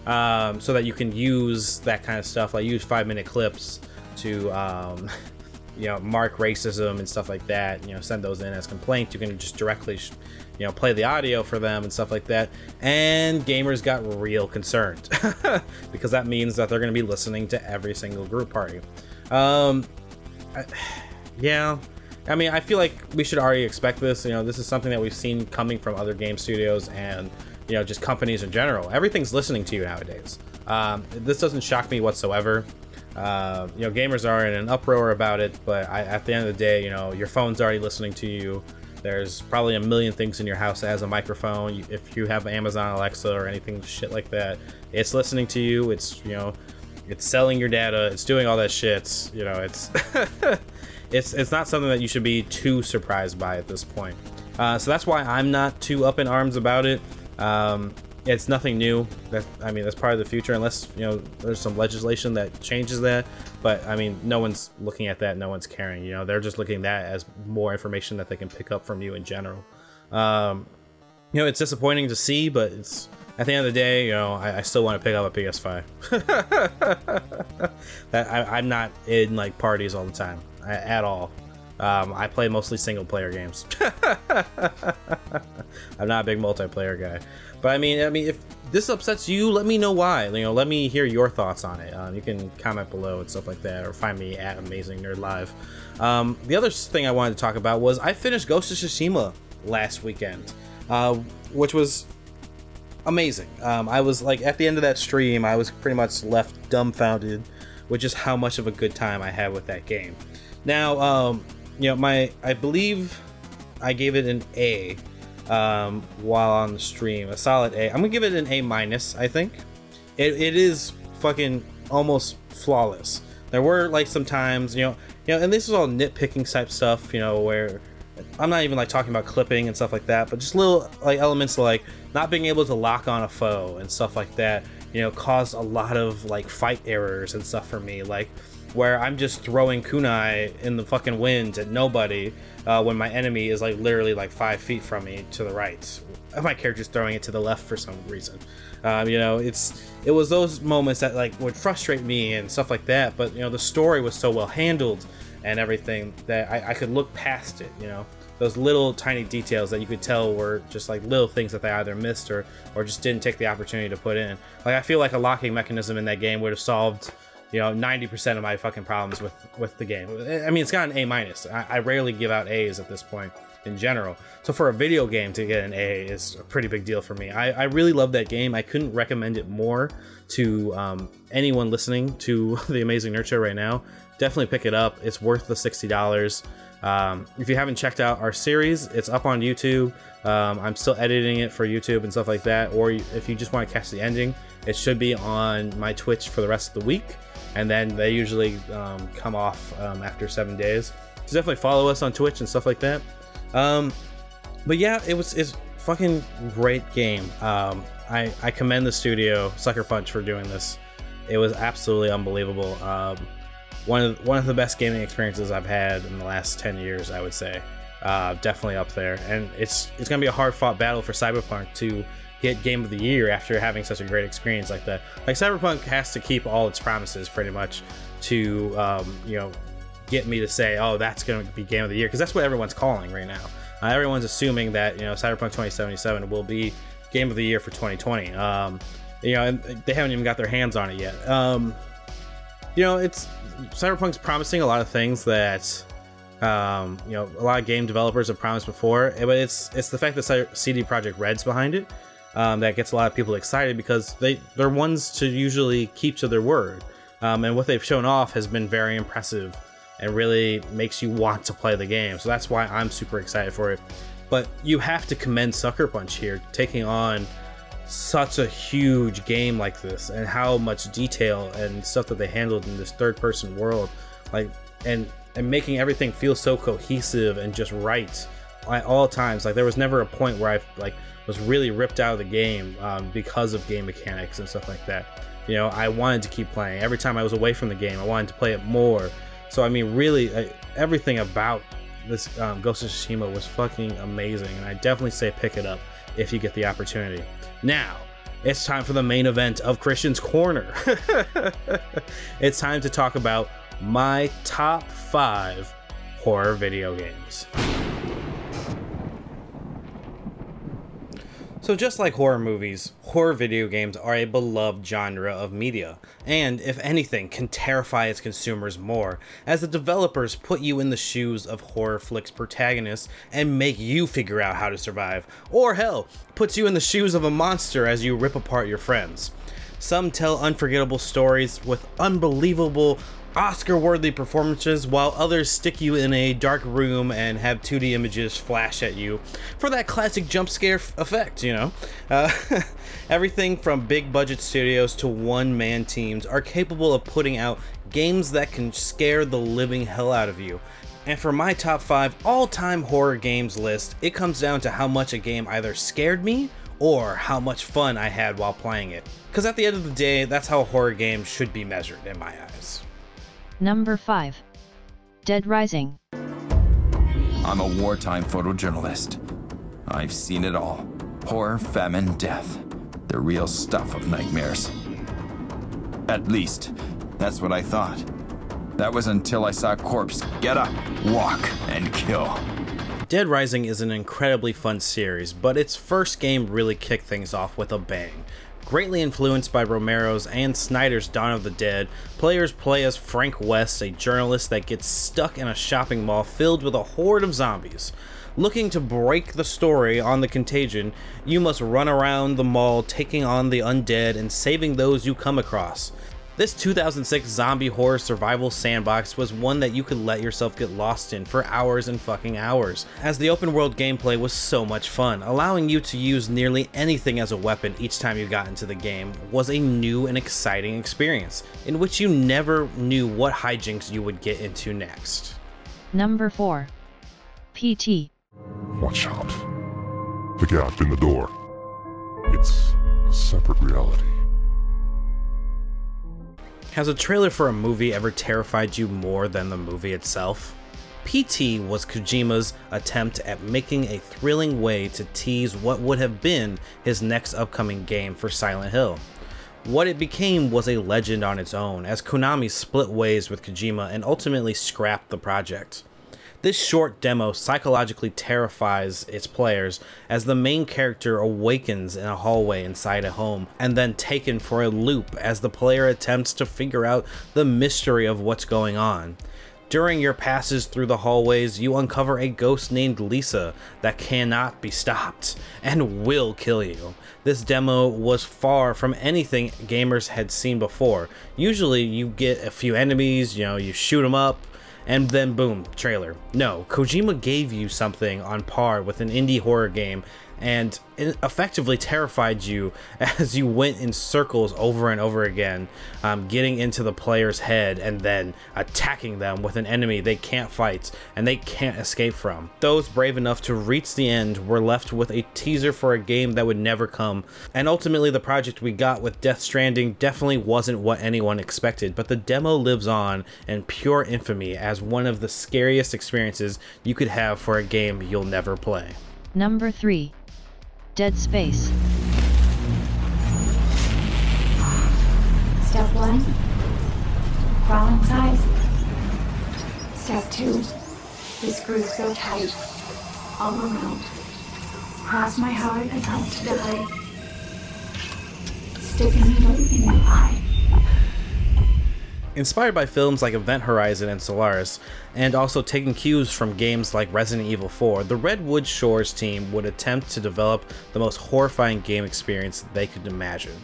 um, so that you can use that kind of stuff, like use five minute clips to. You know, mark racism and stuff like that. You know, send those in as complaints. You can just directly you know, play the audio for them and stuff like that. And gamers got real concerned because that means that they're going to be listening to every single group party. Um, I, yeah. I mean, I feel like we should already expect this. You know, this is something that we've seen coming from other game studios and, you know, just companies in general. Everything's listening to you nowadays. Um, this doesn't shock me whatsoever. Uh, you know, gamers are in an uproar about it, but I, at the end of the day, you know, your phone's already listening to you. There's probably a million things in your house that has a microphone. If you have Amazon Alexa or anything shit like that, it's listening to you. It's you know, it's selling your data. It's doing all that shit. You know, it's it's it's not something that you should be too surprised by at this point. Uh, so that's why I'm not too up in arms about it. Um, it's nothing new. That I mean, that's part of the future, unless you know there's some legislation that changes that. But I mean, no one's looking at that. No one's caring. You know, they're just looking at that as more information that they can pick up from you in general. Um, you know, it's disappointing to see, but it's at the end of the day, you know, I, I still want to pick up a PS5. that I, am not in like parties all the time I, at all. Um, I play mostly single player games. I'm not a big multiplayer guy. But I mean, I mean, if this upsets you, let me know why. You know, let me hear your thoughts on it. Um, you can comment below and stuff like that, or find me at Amazing Nerd Live. Um, the other thing I wanted to talk about was I finished Ghost of Tsushima last weekend, uh, which was amazing. Um, I was like at the end of that stream, I was pretty much left dumbfounded with just how much of a good time I had with that game. Now, um, you know, my I believe I gave it an A um, while on the stream, a solid A. I'm gonna give it an A minus. I think it, it is fucking almost flawless. There were like some times, you know, you know, and this is all nitpicking type stuff, you know, where I'm not even like talking about clipping and stuff like that, but just little like elements like not being able to lock on a foe and stuff like that, you know, caused a lot of like fight errors and stuff for me. Like where I'm just throwing kunai in the fucking wind at nobody uh, when my enemy is like literally like five feet from me to the right. My character's throwing it to the left for some reason. Um, you know, it's it was those moments that like would frustrate me and stuff like that. But you know, the story was so well handled and everything that I, I could look past it. You know, those little tiny details that you could tell were just like little things that they either missed or or just didn't take the opportunity to put in. Like I feel like a locking mechanism in that game would have solved you know 90% of my fucking problems with with the game. I mean it's got an a minus. I, rarely give out a's at this point in general. So for a video game to get an a is a pretty big deal for me. I, I really love that game. I couldn't recommend it more to um, anyone listening to the amazing show right now. Definitely pick it up. It's worth the $60 um, if you haven't checked out our series it's up on youtube. Um, i'm still editing it for youtube and stuff like that. Or if you just want to catch the ending it should be on my twitch for the rest of the week and then they usually um, come off um, after seven days. So definitely follow us on Twitch and stuff like that. Um, but yeah, it was it's fucking great game. Um, I I commend the studio Sucker Punch for doing this. It was absolutely unbelievable. Um, one of one of the best gaming experiences I've had in the last ten years, I would say. Uh, definitely up there, and it's it's gonna be a hard fought battle for Cyberpunk to get game of the year after having such a great experience like that. Like Cyberpunk has to keep all its promises pretty much to um, you know get me to say, oh, that's going to be game of the year because that's what everyone's calling right now. Uh, everyone's assuming that you know Cyberpunk 2077 will be game of the year for 2020. Um, you know, and they haven't even got their hands on it yet. Um, you know, it's Cyberpunk's promising a lot of things that um, you know a lot of game developers have promised before, but it's it's the fact that CD Projekt Red's behind it um, that gets a lot of people excited because they they're ones to usually keep to their word, um, and what they've shown off has been very impressive and really makes you want to play the game. So that's why I'm super excited for it. But you have to commend Sucker Punch here, taking on such a huge game like this and how much detail and stuff that they handled in this third person world like and and making everything feel so cohesive and just right at all times like there was never a point where i like was really ripped out of the game um, because of game mechanics and stuff like that. You know, I wanted to keep playing. Every time I was away from the game, I wanted to play it more. So I mean, really, uh, everything about this um, Ghost of Tsushima was fucking amazing, and I definitely say pick it up if you get the opportunity. Now, it's time for the main event of Christian's Corner. it's time to talk about my top five horror video games. So, just like horror movies, horror video games are a beloved genre of media, and if anything, can terrify its consumers more, as the developers put you in the shoes of horror flicks protagonists and make you figure out how to survive, or hell, puts you in the shoes of a monster as you rip apart your friends. Some tell unforgettable stories with unbelievable Oscar worthy performances, while others stick you in a dark room and have 2D images flash at you for that classic jump scare f- effect, you know? Uh, everything from big budget studios to one man teams are capable of putting out games that can scare the living hell out of you. And for my top 5 all time horror games list, it comes down to how much a game either scared me or how much fun I had while playing it. Because at the end of the day, that's how a horror game should be measured in my eyes. Number 5. Dead Rising. I'm a wartime photojournalist. I've seen it all horror, famine, death. The real stuff of nightmares. At least, that's what I thought. That was until I saw a corpse get up, walk, and kill. Dead Rising is an incredibly fun series, but its first game really kicked things off with a bang. Greatly influenced by Romero's and Snyder's Dawn of the Dead, players play as Frank West, a journalist that gets stuck in a shopping mall filled with a horde of zombies. Looking to break the story on the contagion, you must run around the mall taking on the undead and saving those you come across. This 2006 zombie horror survival sandbox was one that you could let yourself get lost in for hours and fucking hours, as the open world gameplay was so much fun. Allowing you to use nearly anything as a weapon each time you got into the game was a new and exciting experience, in which you never knew what hijinks you would get into next. Number 4. PT. Watch out. The gap in the door. It's a separate reality. Has a trailer for a movie ever terrified you more than the movie itself? PT was Kojima's attempt at making a thrilling way to tease what would have been his next upcoming game for Silent Hill. What it became was a legend on its own, as Konami split ways with Kojima and ultimately scrapped the project. This short demo psychologically terrifies its players as the main character awakens in a hallway inside a home and then taken for a loop as the player attempts to figure out the mystery of what's going on. During your passes through the hallways, you uncover a ghost named Lisa that cannot be stopped and will kill you. This demo was far from anything gamers had seen before. Usually, you get a few enemies, you know, you shoot them up, and then boom, trailer. No, Kojima gave you something on par with an indie horror game and it effectively terrified you as you went in circles over and over again, um, getting into the player's head and then attacking them with an enemy they can't fight and they can't escape from. Those brave enough to reach the end were left with a teaser for a game that would never come, and ultimately the project we got with Death Stranding definitely wasn't what anyone expected, but the demo lives on in pure infamy as one of the scariest experiences you could have for a game you'll never play. Number 3. Dead Space. Step one, crawl inside. Step two, the screws go tight, all around. Cross my heart about to die. Stick a needle in my eye. Inspired by films like Event Horizon and Solaris, and also taking cues from games like Resident Evil 4, the Redwood Shores team would attempt to develop the most horrifying game experience they could imagine.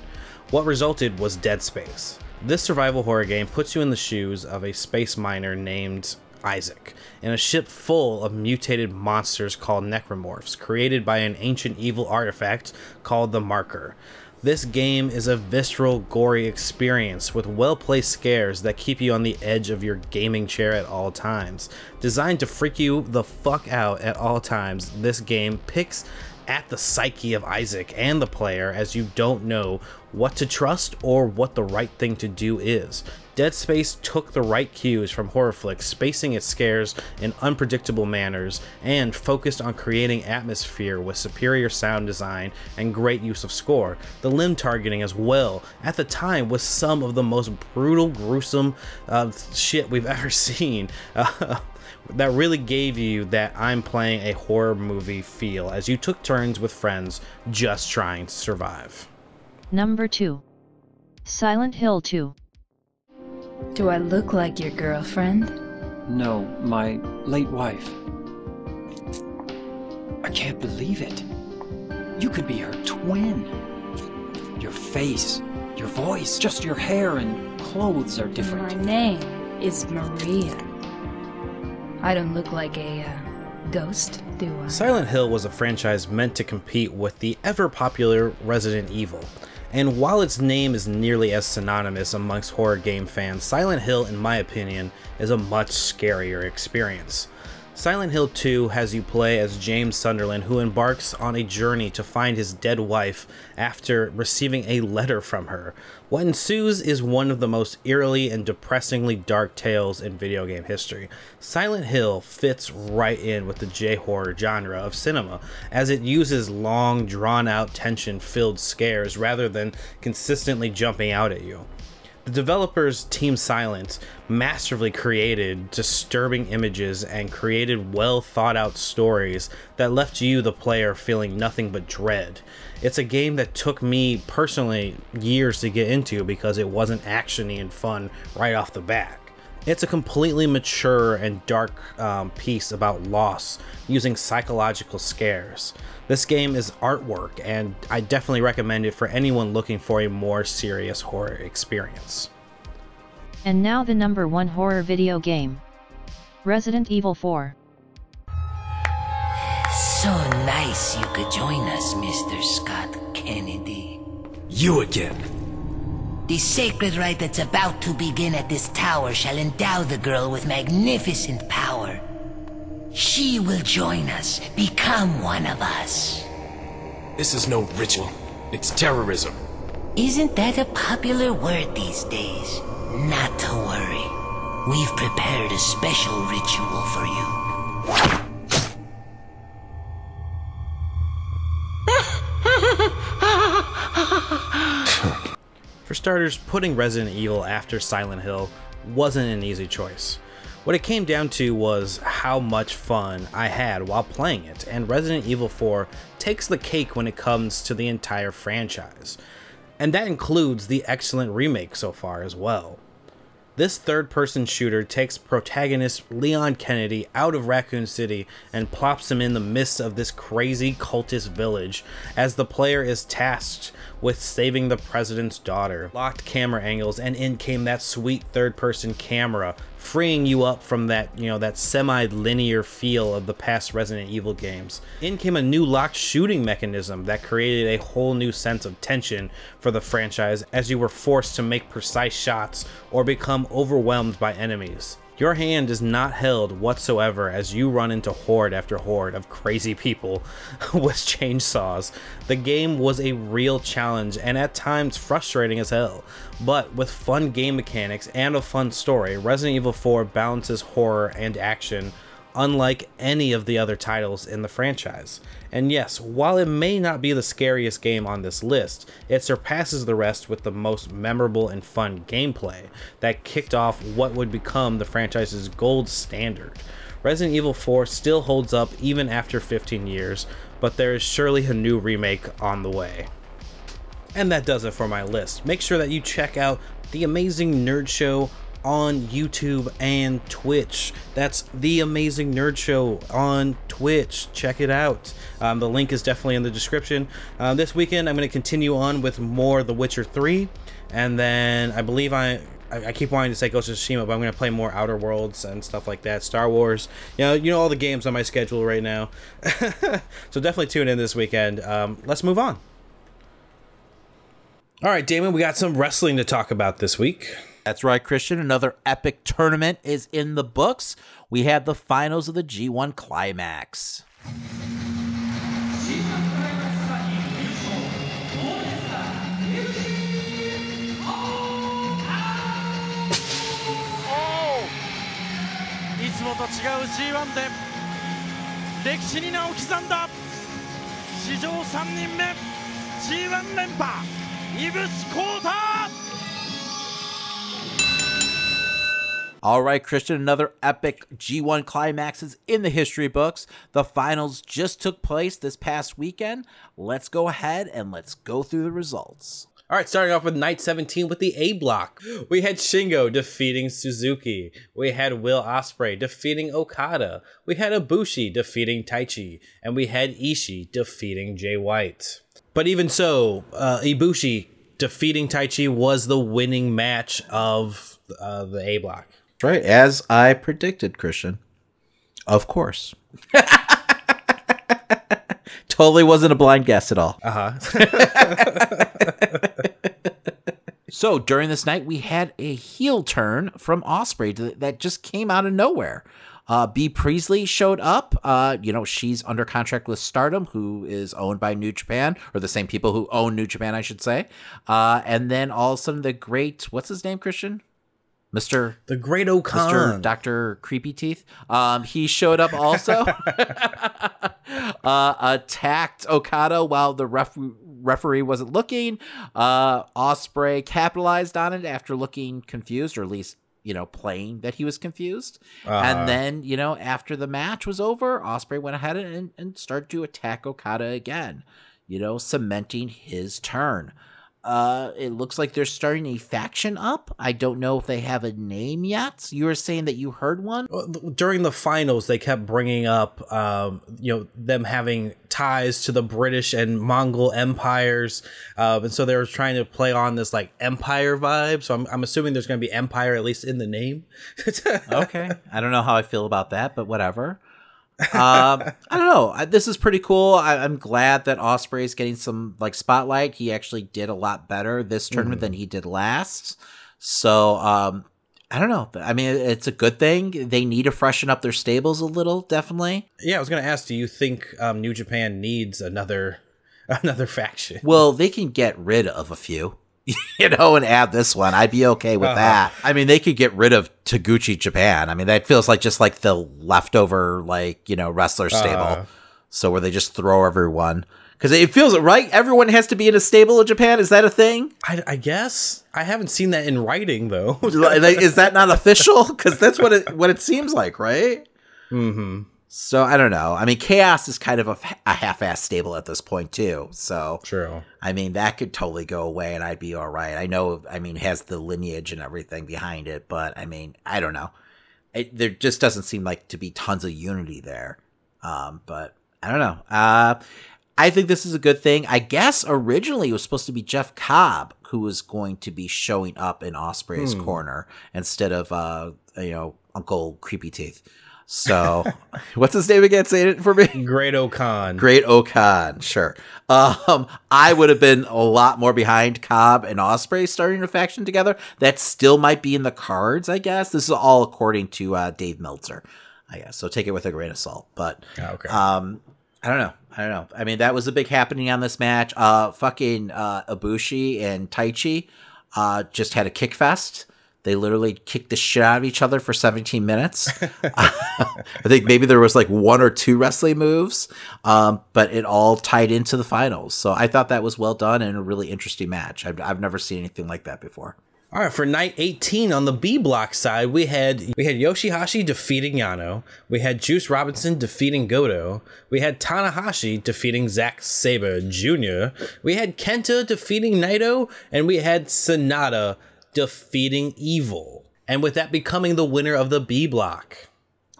What resulted was Dead Space. This survival horror game puts you in the shoes of a space miner named Isaac, in a ship full of mutated monsters called necromorphs, created by an ancient evil artifact called the Marker. This game is a visceral, gory experience with well placed scares that keep you on the edge of your gaming chair at all times. Designed to freak you the fuck out at all times, this game picks at the psyche of Isaac and the player as you don't know what to trust or what the right thing to do is. Dead Space took the right cues from horror flicks, spacing its scares in unpredictable manners, and focused on creating atmosphere with superior sound design and great use of score. The limb targeting as well, at the time, was some of the most brutal, gruesome uh, shit we've ever seen. Uh, that really gave you that I'm playing a horror movie feel as you took turns with friends just trying to survive. Number 2. Silent Hill 2. Do I look like your girlfriend? No, my late wife. I can't believe it. You could be her twin. Your face, your voice, just your hair and clothes are different. My name is Maria. I don't look like a uh, ghost, do I? Silent Hill was a franchise meant to compete with the ever popular Resident Evil. And while its name is nearly as synonymous amongst horror game fans, Silent Hill, in my opinion, is a much scarier experience. Silent Hill 2 has you play as James Sunderland, who embarks on a journey to find his dead wife after receiving a letter from her. What ensues is one of the most eerily and depressingly dark tales in video game history. Silent Hill fits right in with the J horror genre of cinema, as it uses long, drawn out, tension filled scares rather than consistently jumping out at you. The developers, Team Silent, masterfully created disturbing images and created well thought out stories that left you, the player, feeling nothing but dread. It's a game that took me personally years to get into because it wasn't actiony and fun right off the bat. It's a completely mature and dark um, piece about loss using psychological scares. This game is artwork, and I definitely recommend it for anyone looking for a more serious horror experience. And now the number one horror video game Resident Evil 4. So nice you could join us, Mr. Scott Kennedy. You again. The sacred rite that's about to begin at this tower shall endow the girl with magnificent power. She will join us, become one of us. This is no ritual. It's terrorism. Isn't that a popular word these days? Not to worry. We've prepared a special ritual for you. For starters, putting Resident Evil after Silent Hill wasn't an easy choice. What it came down to was how much fun I had while playing it, and Resident Evil 4 takes the cake when it comes to the entire franchise. And that includes the excellent remake so far as well. This third person shooter takes protagonist Leon Kennedy out of Raccoon City and plops him in the midst of this crazy cultist village as the player is tasked with saving the president's daughter. Locked camera angles, and in came that sweet third person camera, freeing you up from that, you know, that semi linear feel of the past Resident Evil games. In came a new locked shooting mechanism that created a whole new sense of tension for the franchise as you were forced to make precise shots or become overwhelmed by enemies. Your hand is not held whatsoever as you run into horde after horde of crazy people with chainsaws. The game was a real challenge and at times frustrating as hell, but with fun game mechanics and a fun story, Resident Evil 4 balances horror and action unlike any of the other titles in the franchise. And yes, while it may not be the scariest game on this list, it surpasses the rest with the most memorable and fun gameplay that kicked off what would become the franchise's gold standard. Resident Evil 4 still holds up even after 15 years, but there is surely a new remake on the way. And that does it for my list. Make sure that you check out the amazing Nerd Show on YouTube and Twitch. That's the Amazing Nerd Show on Twitch. Check it out. Um, the link is definitely in the description. Uh, this weekend, I'm going to continue on with more The Witcher 3, and then I believe I. I keep wanting to say Ghost of Tsushima, but I'm going to play more Outer Worlds and stuff like that. Star Wars, you know, you know all the games on my schedule right now. so definitely tune in this weekend. Um, let's move on. All right, Damon, we got some wrestling to talk about this week. That's right, Christian. Another epic tournament is in the books. We have the finals of the G1 Climax. Oh! いつもと違う G1 で歴史に名を刻んだ史上3人目 G1 連覇井伏浩太 All right, Christian, another epic G1 climax is in the history books. The finals just took place this past weekend. Let's go ahead and let's go through the results. All right, starting off with night 17 with the A block. We had Shingo defeating Suzuki. We had Will Ospreay defeating Okada. We had Ibushi defeating Taichi. And we had Ishii defeating Jay White. But even so, uh, Ibushi defeating Taichi was the winning match of uh, the A block. Right, as I predicted, Christian. Of course. totally wasn't a blind guess at all. Uh huh. so during this night, we had a heel turn from Ospreay that just came out of nowhere. Uh, Bea Priestley showed up. Uh, you know, she's under contract with Stardom, who is owned by New Japan, or the same people who own New Japan, I should say. Uh, and then all of a sudden, the great, what's his name, Christian? Mr. The Great-O-Khan. Mr. Dr. Creepy Teeth. Um, he showed up also. uh, attacked Okada while the ref- referee wasn't looking. Uh, Ospreay capitalized on it after looking confused, or at least you know playing that he was confused. Uh-huh. And then you know after the match was over, Ospreay went ahead and, and started to attack Okada again. You know, cementing his turn. Uh, it looks like they're starting a faction up. I don't know if they have a name yet. You were saying that you heard one. during the finals they kept bringing up um, you know them having ties to the british and mongol empires um, and so they were trying to play on this like empire vibe so i'm, I'm assuming there's going to be empire at least in the name okay, I don't know how I feel about that, but whatever. Um, I don't know. I, this is pretty cool. I, I'm glad that Ospreay is getting some like spotlight. He actually did a lot better this tournament Mhm. than he did last. So um, I don't know. I mean, it's a good thing. They need to freshen up their stables a little, definitely. yeah i was going to ask do you think um, new japan needs another another faction Well, they can get rid of a few, you know, and add this one. I'd be okay with Uh-huh. that. I mean, they could get rid of Taguchi Japan. I mean, that feels like just like the leftover, like, you know, wrestler stable. Uh. so where they just throw everyone. Because it feels right. Everyone has to be in a stable of Japan. Is that a thing? I, I guess i haven't seen that in writing though is that not official? Because that's what it what it seems like, right? mm-hmm So I don't know. I mean, Chaos is kind of a, a half-ass stable at this point too. So true. I mean, that could totally go away, and I'd be all right. I know. I mean, it has the lineage and everything behind it, but I mean, I don't know. It, there just doesn't seem like to be tons of unity there. Um, but I don't know. Uh, I think this is a good thing. I guess originally it was supposed to be Jeff Cobb who was going to be showing up in Ospreay's Hmm. corner instead of uh, you know Uncle Creepy Teeth. So, what's his name again? Say it for me. Great-O-Khan. Great Okan, sure. Um, I would have been a lot more behind Cobb and Ospreay starting a faction together. That still might be in the cards, I guess. This is all according to uh, Dave Meltzer, I guess. So take it with a grain of salt. But okay. um, I don't know. I don't know. I mean, that was a big happening on this match. Uh, fucking uh, Ibushi and Taichi uh, just had a kick fest. They literally kicked the shit out of each other for 17 minutes. I think maybe there was like one or two wrestling moves, um, but it all tied into the finals. So I thought that was well done and a really interesting match. I've, I've never seen anything like that before. All right, for night 18 on the B block side, we had we had Yoshihashi defeating Yano, we had Juice Robinson defeating Goto, we had Tanahashi defeating Zack Sabre Jr., we had Kenta defeating Naito, and we had Sanada defeating Evil. And with that becoming the winner of the B block.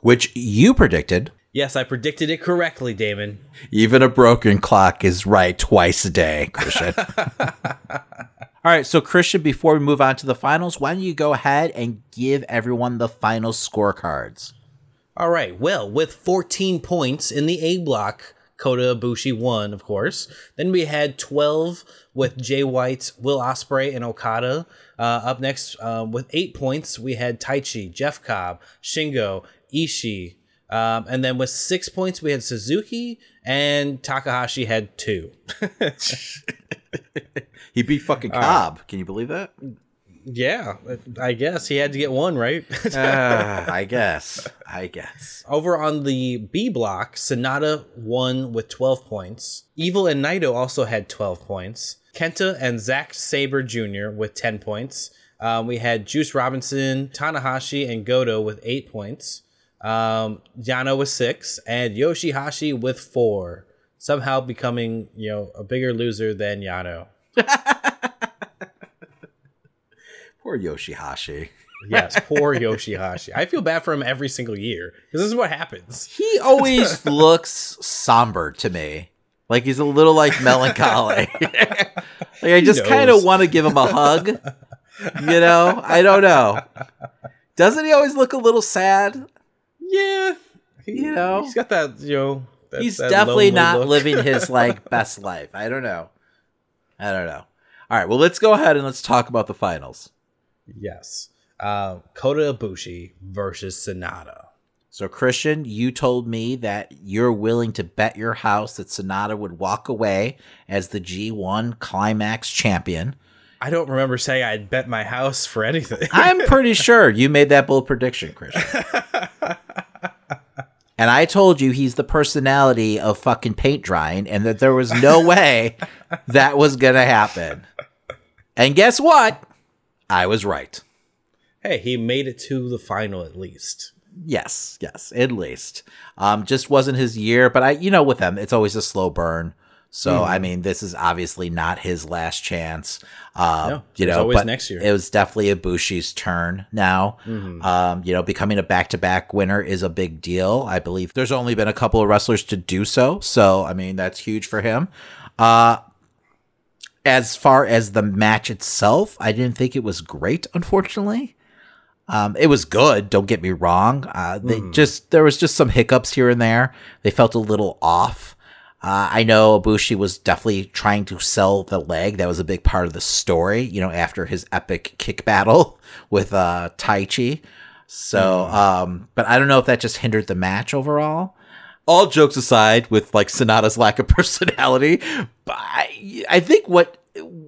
Which you predicted. Yes, I predicted it correctly, Damon. Even a broken clock is right twice a day, Christian. All right, so Christian, before we move on to the finals, why don't you go ahead and give everyone the final scorecards? All right. Well, with 14 points in the A block, Kota Ibushi won, of course. Then we had 12 with Jay White, Will Ospreay, and Okada. Uh, up next, um, with eight points, we had Taichi, Jeff Cobb, Shingo, Ishii. Um, and then with six points, we had Suzuki, and Takahashi had two. He beat fucking Cobb. Can you believe that? Yeah, I guess he had to get one, right? Ah, I guess. I guess. Over on the B block, Sanada won with 12 points. Evil and Naito also had 12 points. Kenta and Zack Sabre Jr. with 10 points. Um, we had Juice Robinson, Tanahashi, and Goto with 8 points. Um, Yano with 6, and Yoshihashi with 4. Somehow becoming, you know, a bigger loser than Yano. Poor Yoshihashi. Yes, poor Yoshihashi. I feel bad for him every single year because this is what happens. He always looks somber to me. Like he's a little like melancholy. like I just kind of want to give him a hug. You know? I don't know. Doesn't he always look a little sad? Yeah. You know? He's got that, you know. that- he's that definitely not look. living his like best life. I don't know. I don't know. All right, well let's go ahead and let's talk about the finals. Yes. Uh, Kota Ibushi versus Sanada. So Christian, you told me that you're willing to bet your house that Sanada would walk away as the G1 Climax champion. I don't remember saying I'd bet my house for anything. I'm pretty sure you made that bold prediction, Christian. and I told you he's the personality of fucking paint drying and that there was no way that was going to happen. And guess what? I was right. hey, he made it to the final at least. Yes, yes, at least. Um, just wasn't his year, but I, you know, with them, it's always a slow burn. So Mhm. I mean, this is obviously not his last chance. Uh, No, you know, but next year. It was definitely Ibushi's turn now. Mhm. Um, you know, becoming a back-to-back winner is a big deal. I believe there's only been a couple of wrestlers to do so. So I mean, that's huge for him. Uh, as far as the match itself, I didn't think it was great, unfortunately. Um, it was good. Don't get me wrong. Uh, they Mhm. just there was just some hiccups here and there. They felt a little off. Uh, I know Ibushi was definitely trying to sell the leg. That was a big part of the story. You know, after his epic kick battle with uh, Taichi. So, um, but I don't know if that just hindered the match overall. All jokes aside, with like Sanada's lack of personality, I, I think what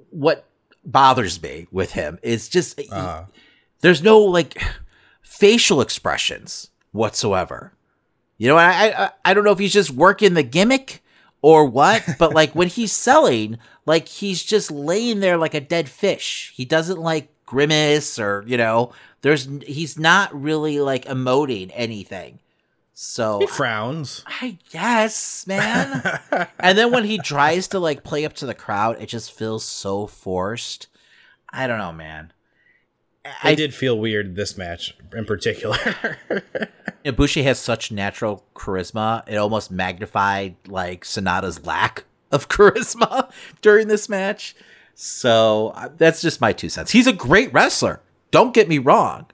what bothers me with him is just uh-huh. there's no like facial expressions whatsoever. You know, I, I I don't know if he's just working the gimmick or what, but like when he's selling, like he's just laying there like a dead fish. He doesn't like grimace or you know, there's he's not really like emoting anything. So He frowns. I guess, man. and then when he tries to like play up to the crowd, it just feels so forced. I don't know, man. I did feel weird this match in particular. Ibushi has such natural charisma; it almost magnified like Sanada's lack of charisma during this match. So uh, that's just my two cents. He's a great wrestler. Don't get me wrong.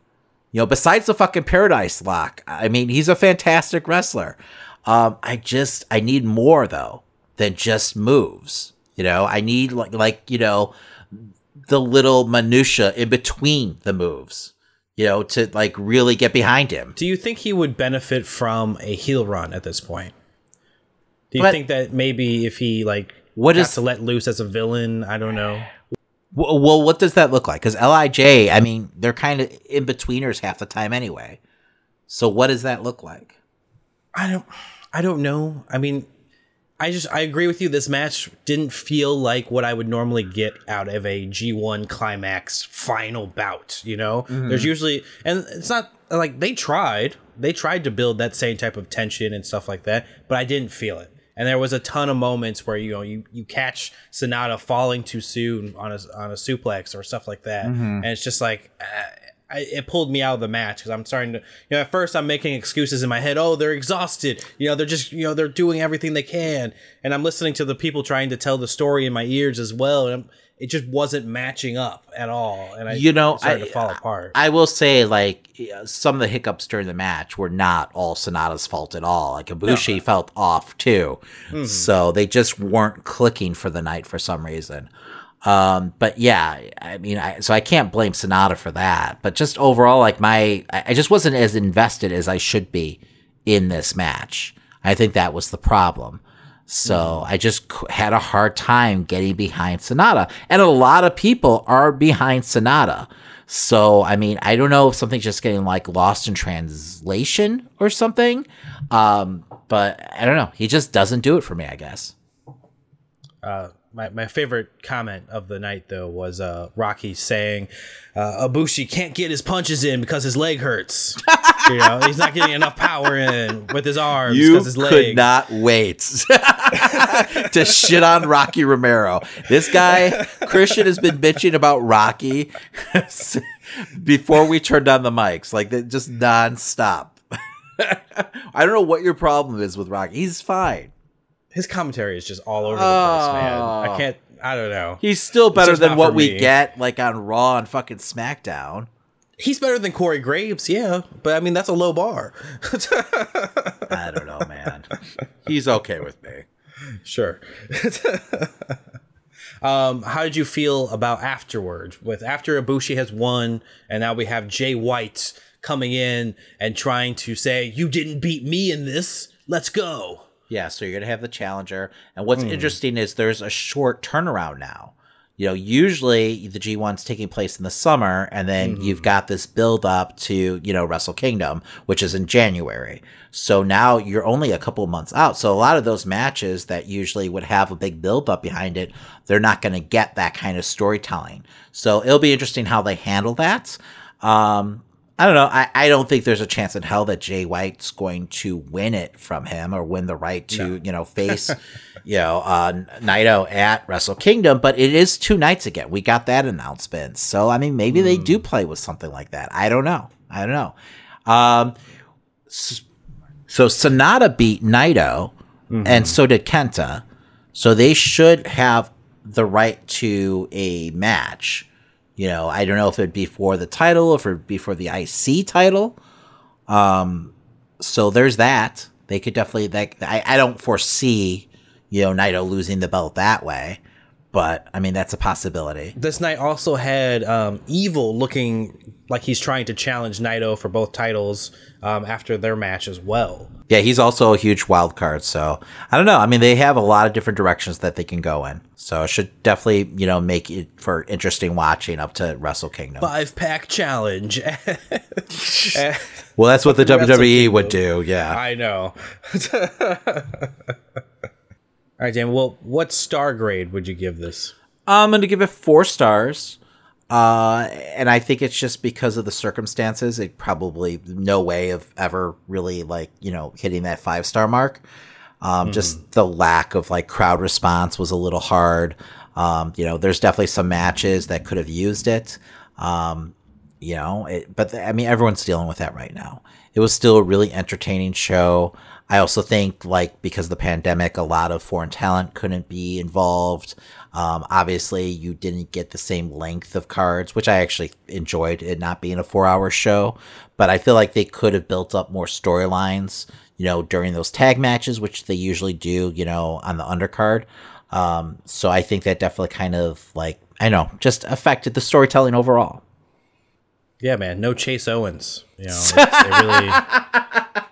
You know, besides the fucking Paradise Lock, I mean, he's a fantastic wrestler. Um, I just I need more though than just moves. You know, I need like like you know the little minutia in between the moves. You know, to like really get behind him. Do you think he would benefit from a heel run at this point? Do you But- think that maybe if he like What got is- to let loose as a villain? I don't know. Well, what does that look like? Because Lij, I mean, they're kind of in betweeners half the time anyway. So what does that look like? I don't I don't know. I mean, I just I agree with you. This match didn't feel like what I would normally get out of a G1 climax final bout, you know? Mhm. There's usually and it's not like they tried. They tried to build that same type of tension and stuff like that, but I didn't feel it. And there was a ton of moments where you know you, you catch Sanada falling too soon on a on a suplex or stuff like that, Mhm. and it's just like uh, I, it pulled me out of the match because I'm starting to you know at first I'm making excuses in my head. Oh, they're exhausted. You know they're just you know they're doing everything they can, and I'm listening to the people trying to tell the story in my ears as well, and I'm, it just wasn't matching up at all. And I You know, it started I- to fall apart. I will say, like, some of the hiccups during the match were not all Sanada's fault at all. Like, Ibushi felt off too. Mhm. So they just weren't clicking for the night for some reason. Um, but yeah, I mean, I, so I can't blame Sanada for that. But just overall, like, my, I just wasn't as invested as I should be in this match. I think that was the problem. So I just had a hard time getting behind Sanada. And a lot of people are behind Sanada. So, I mean, I don't know if something's just getting like lost in translation or something. Um, but I don't know. He just doesn't do it for me, I guess. uh, my, my favorite comment of the night though was uh, Rocky saying uh, Ibushi can't get his punches in because his leg hurts. you know, he's not getting enough power in with his arms because his leg. could not wait to shit on Rocky Romero. This guy, Christian, has been bitching about Rocky before we turned on the mics, like just nonstop. I don't know what your problem is with Rocky. He's fine. His commentary is just all over the place, man. I Oh. can't. I don't know. He's still better than what we me. get like on Raw and fucking SmackDown. He's better than Corey Graves, yeah, but I mean that's a low bar. I don't know, man. He's okay with me. Sure. um, how did you feel about afterwards? With after Ibushi has won, and now we have Jay White coming in and trying to say, "You didn't beat me in this. Let's go." Yeah, so you're gonna have the challenger, and what's Hmm. interesting is there's a short turnaround now. You know, usually the G1's taking place in the summer, and then Mm-hmm. you've got this build up to you know Wrestle Kingdom, which is in January. So now you're only a couple months out. So a lot of those matches that usually would have a big build up behind it, they're not going to get that kind of storytelling. So it'll be interesting how they handle that. Um, I don't know. I, I don't think there's a chance in hell that Jay White's going to win it from him or win the right to, you know, face you know, uh, Naito at Wrestle Kingdom, but it is two nights again. We got that announcement. So, I mean, maybe they do play with something like that. I don't know. I don't know. Um, so Sanada beat Naito, and so did Kenta. So they should have the right to a match. You know, I don't know if it'd be for the title, if it'd be for the IC title. Um, so there's that. They could definitely. like, I, I don't foresee, you know, Naito losing the belt that way. But I mean, that's a possibility. This night also had um, Evil looking like he's trying to challenge Naito for both titles um, after their match as well. Yeah, he's also a huge wild card. So I don't know. I mean, they have a lot of different directions that they can go in. So it should definitely, you know, make it for interesting watching up to Wrestle Kingdom. Five pack challenge. Well, that's what the WWE would do. Yeah. I know. All right, Dan. Well, what star grade would you give this? I'm going to give it four stars. Uh, and I think it's just because of the circumstances. It probably no way of ever really like you know hitting that five star mark. Um, Just the lack of like crowd response was a little hard. Um, you know, there's definitely some matches that could have used it. Um, you know, it, but I mean, everyone's dealing with that right now. It was still a really entertaining show. I also think, like, because of the pandemic, a lot of foreign talent couldn't be involved. Um, obviously, you didn't get the same length of cards, which I actually enjoyed it not being a four hour show. But I feel like they could have built up more storylines, you know, during those tag matches, which they usually do, you know, on the undercard. Um, so I think that definitely kind of like, I know, just affected the storytelling overall. Yeah, man. No Chase Owens. You know, they really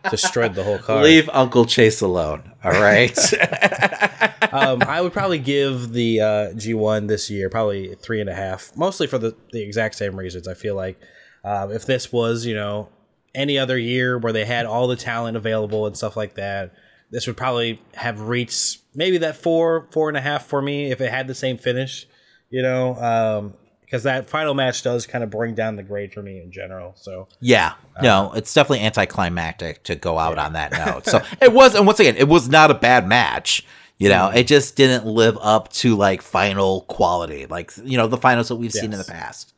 destroyed the whole car. Leave Uncle Chase alone. All right. um, I would probably give the uh, G1 this year probably three and a half, mostly for the, the exact same reasons. I feel like um, if this was, you know, any other year where they had all the talent available and stuff like that, this would probably have reached maybe that four, four and a half for me if it had the same finish, you know, um, because that final match does kind of bring down the grade for me in general. So Yeah, no, it's definitely anticlimactic to go out on that note. So it was, and once again, it was not a bad match. You know, Mhm. it just didn't live up to like final quality, like you know the finals that we've seen in the past.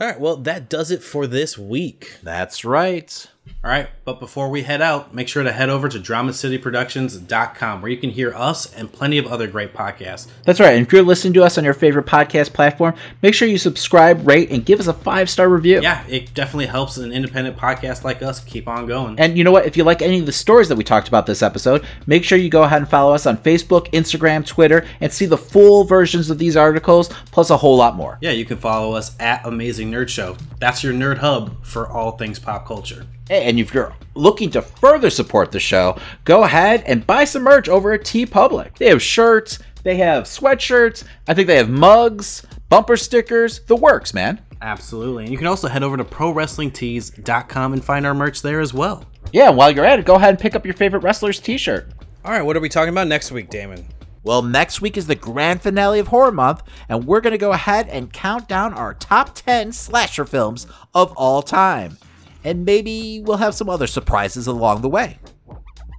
All right, well, that does it for this week. That's right. All right, but before we head out, make sure to head over to DramaCityProductions.com where you can hear us and plenty of other great podcasts. That's right. And if you're listening to us on your favorite podcast platform, make sure you subscribe, rate, and give us a five star review. Yeah, it definitely helps an independent podcast like us keep on going. And you know what? If you like any of the stories that we talked about this episode, make sure you go ahead and follow us on Facebook, Instagram, Twitter, and see the full versions of these articles, plus a whole lot more. Yeah, you can follow us at Amazing Nerd Show. That's your nerd hub for all things pop culture. And if you're looking to further support the show, go ahead and buy some merch over at Teepublic. They have shirts, they have sweatshirts, I think they have mugs, bumper stickers, the works, man. Absolutely. And you can also head over to ProWrestlingTees.com and find our merch there as well. Yeah, while you're at it, go ahead and pick up your favorite wrestler's t shirt. All right, what are we talking about next week, Damon? Well, next week is the grand finale of Horror Month, and we're going to go ahead and count down our top 10 slasher films of all time. And maybe we'll have some other surprises along the way.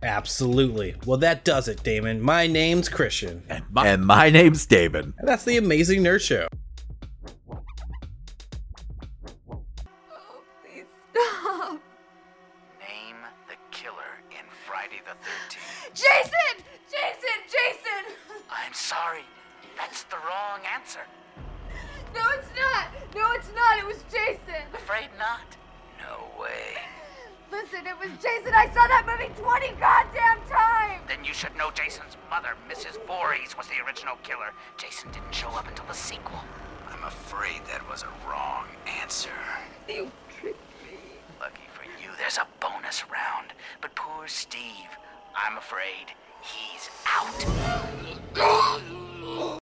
Absolutely. Well, that does it, Damon. My name's Christian. And and my name's Damon. that's the Amazing Nerd Show. Stop! Name the killer in Friday the 13th. Jason! Jason! Jason! I'm sorry. That's the wrong answer. No, it's not! No, it's not! It was Jason! Afraid not? No way. Listen, it was Jason! I saw that movie 20 goddamn times! Then you should know Jason's mother, Mrs. Voorhees, was the original killer. Jason didn't show up until the sequel. I'm afraid that was a wrong answer. You tricked me. Lucky for you, there's a bonus round. But poor Steve, I'm afraid he's out.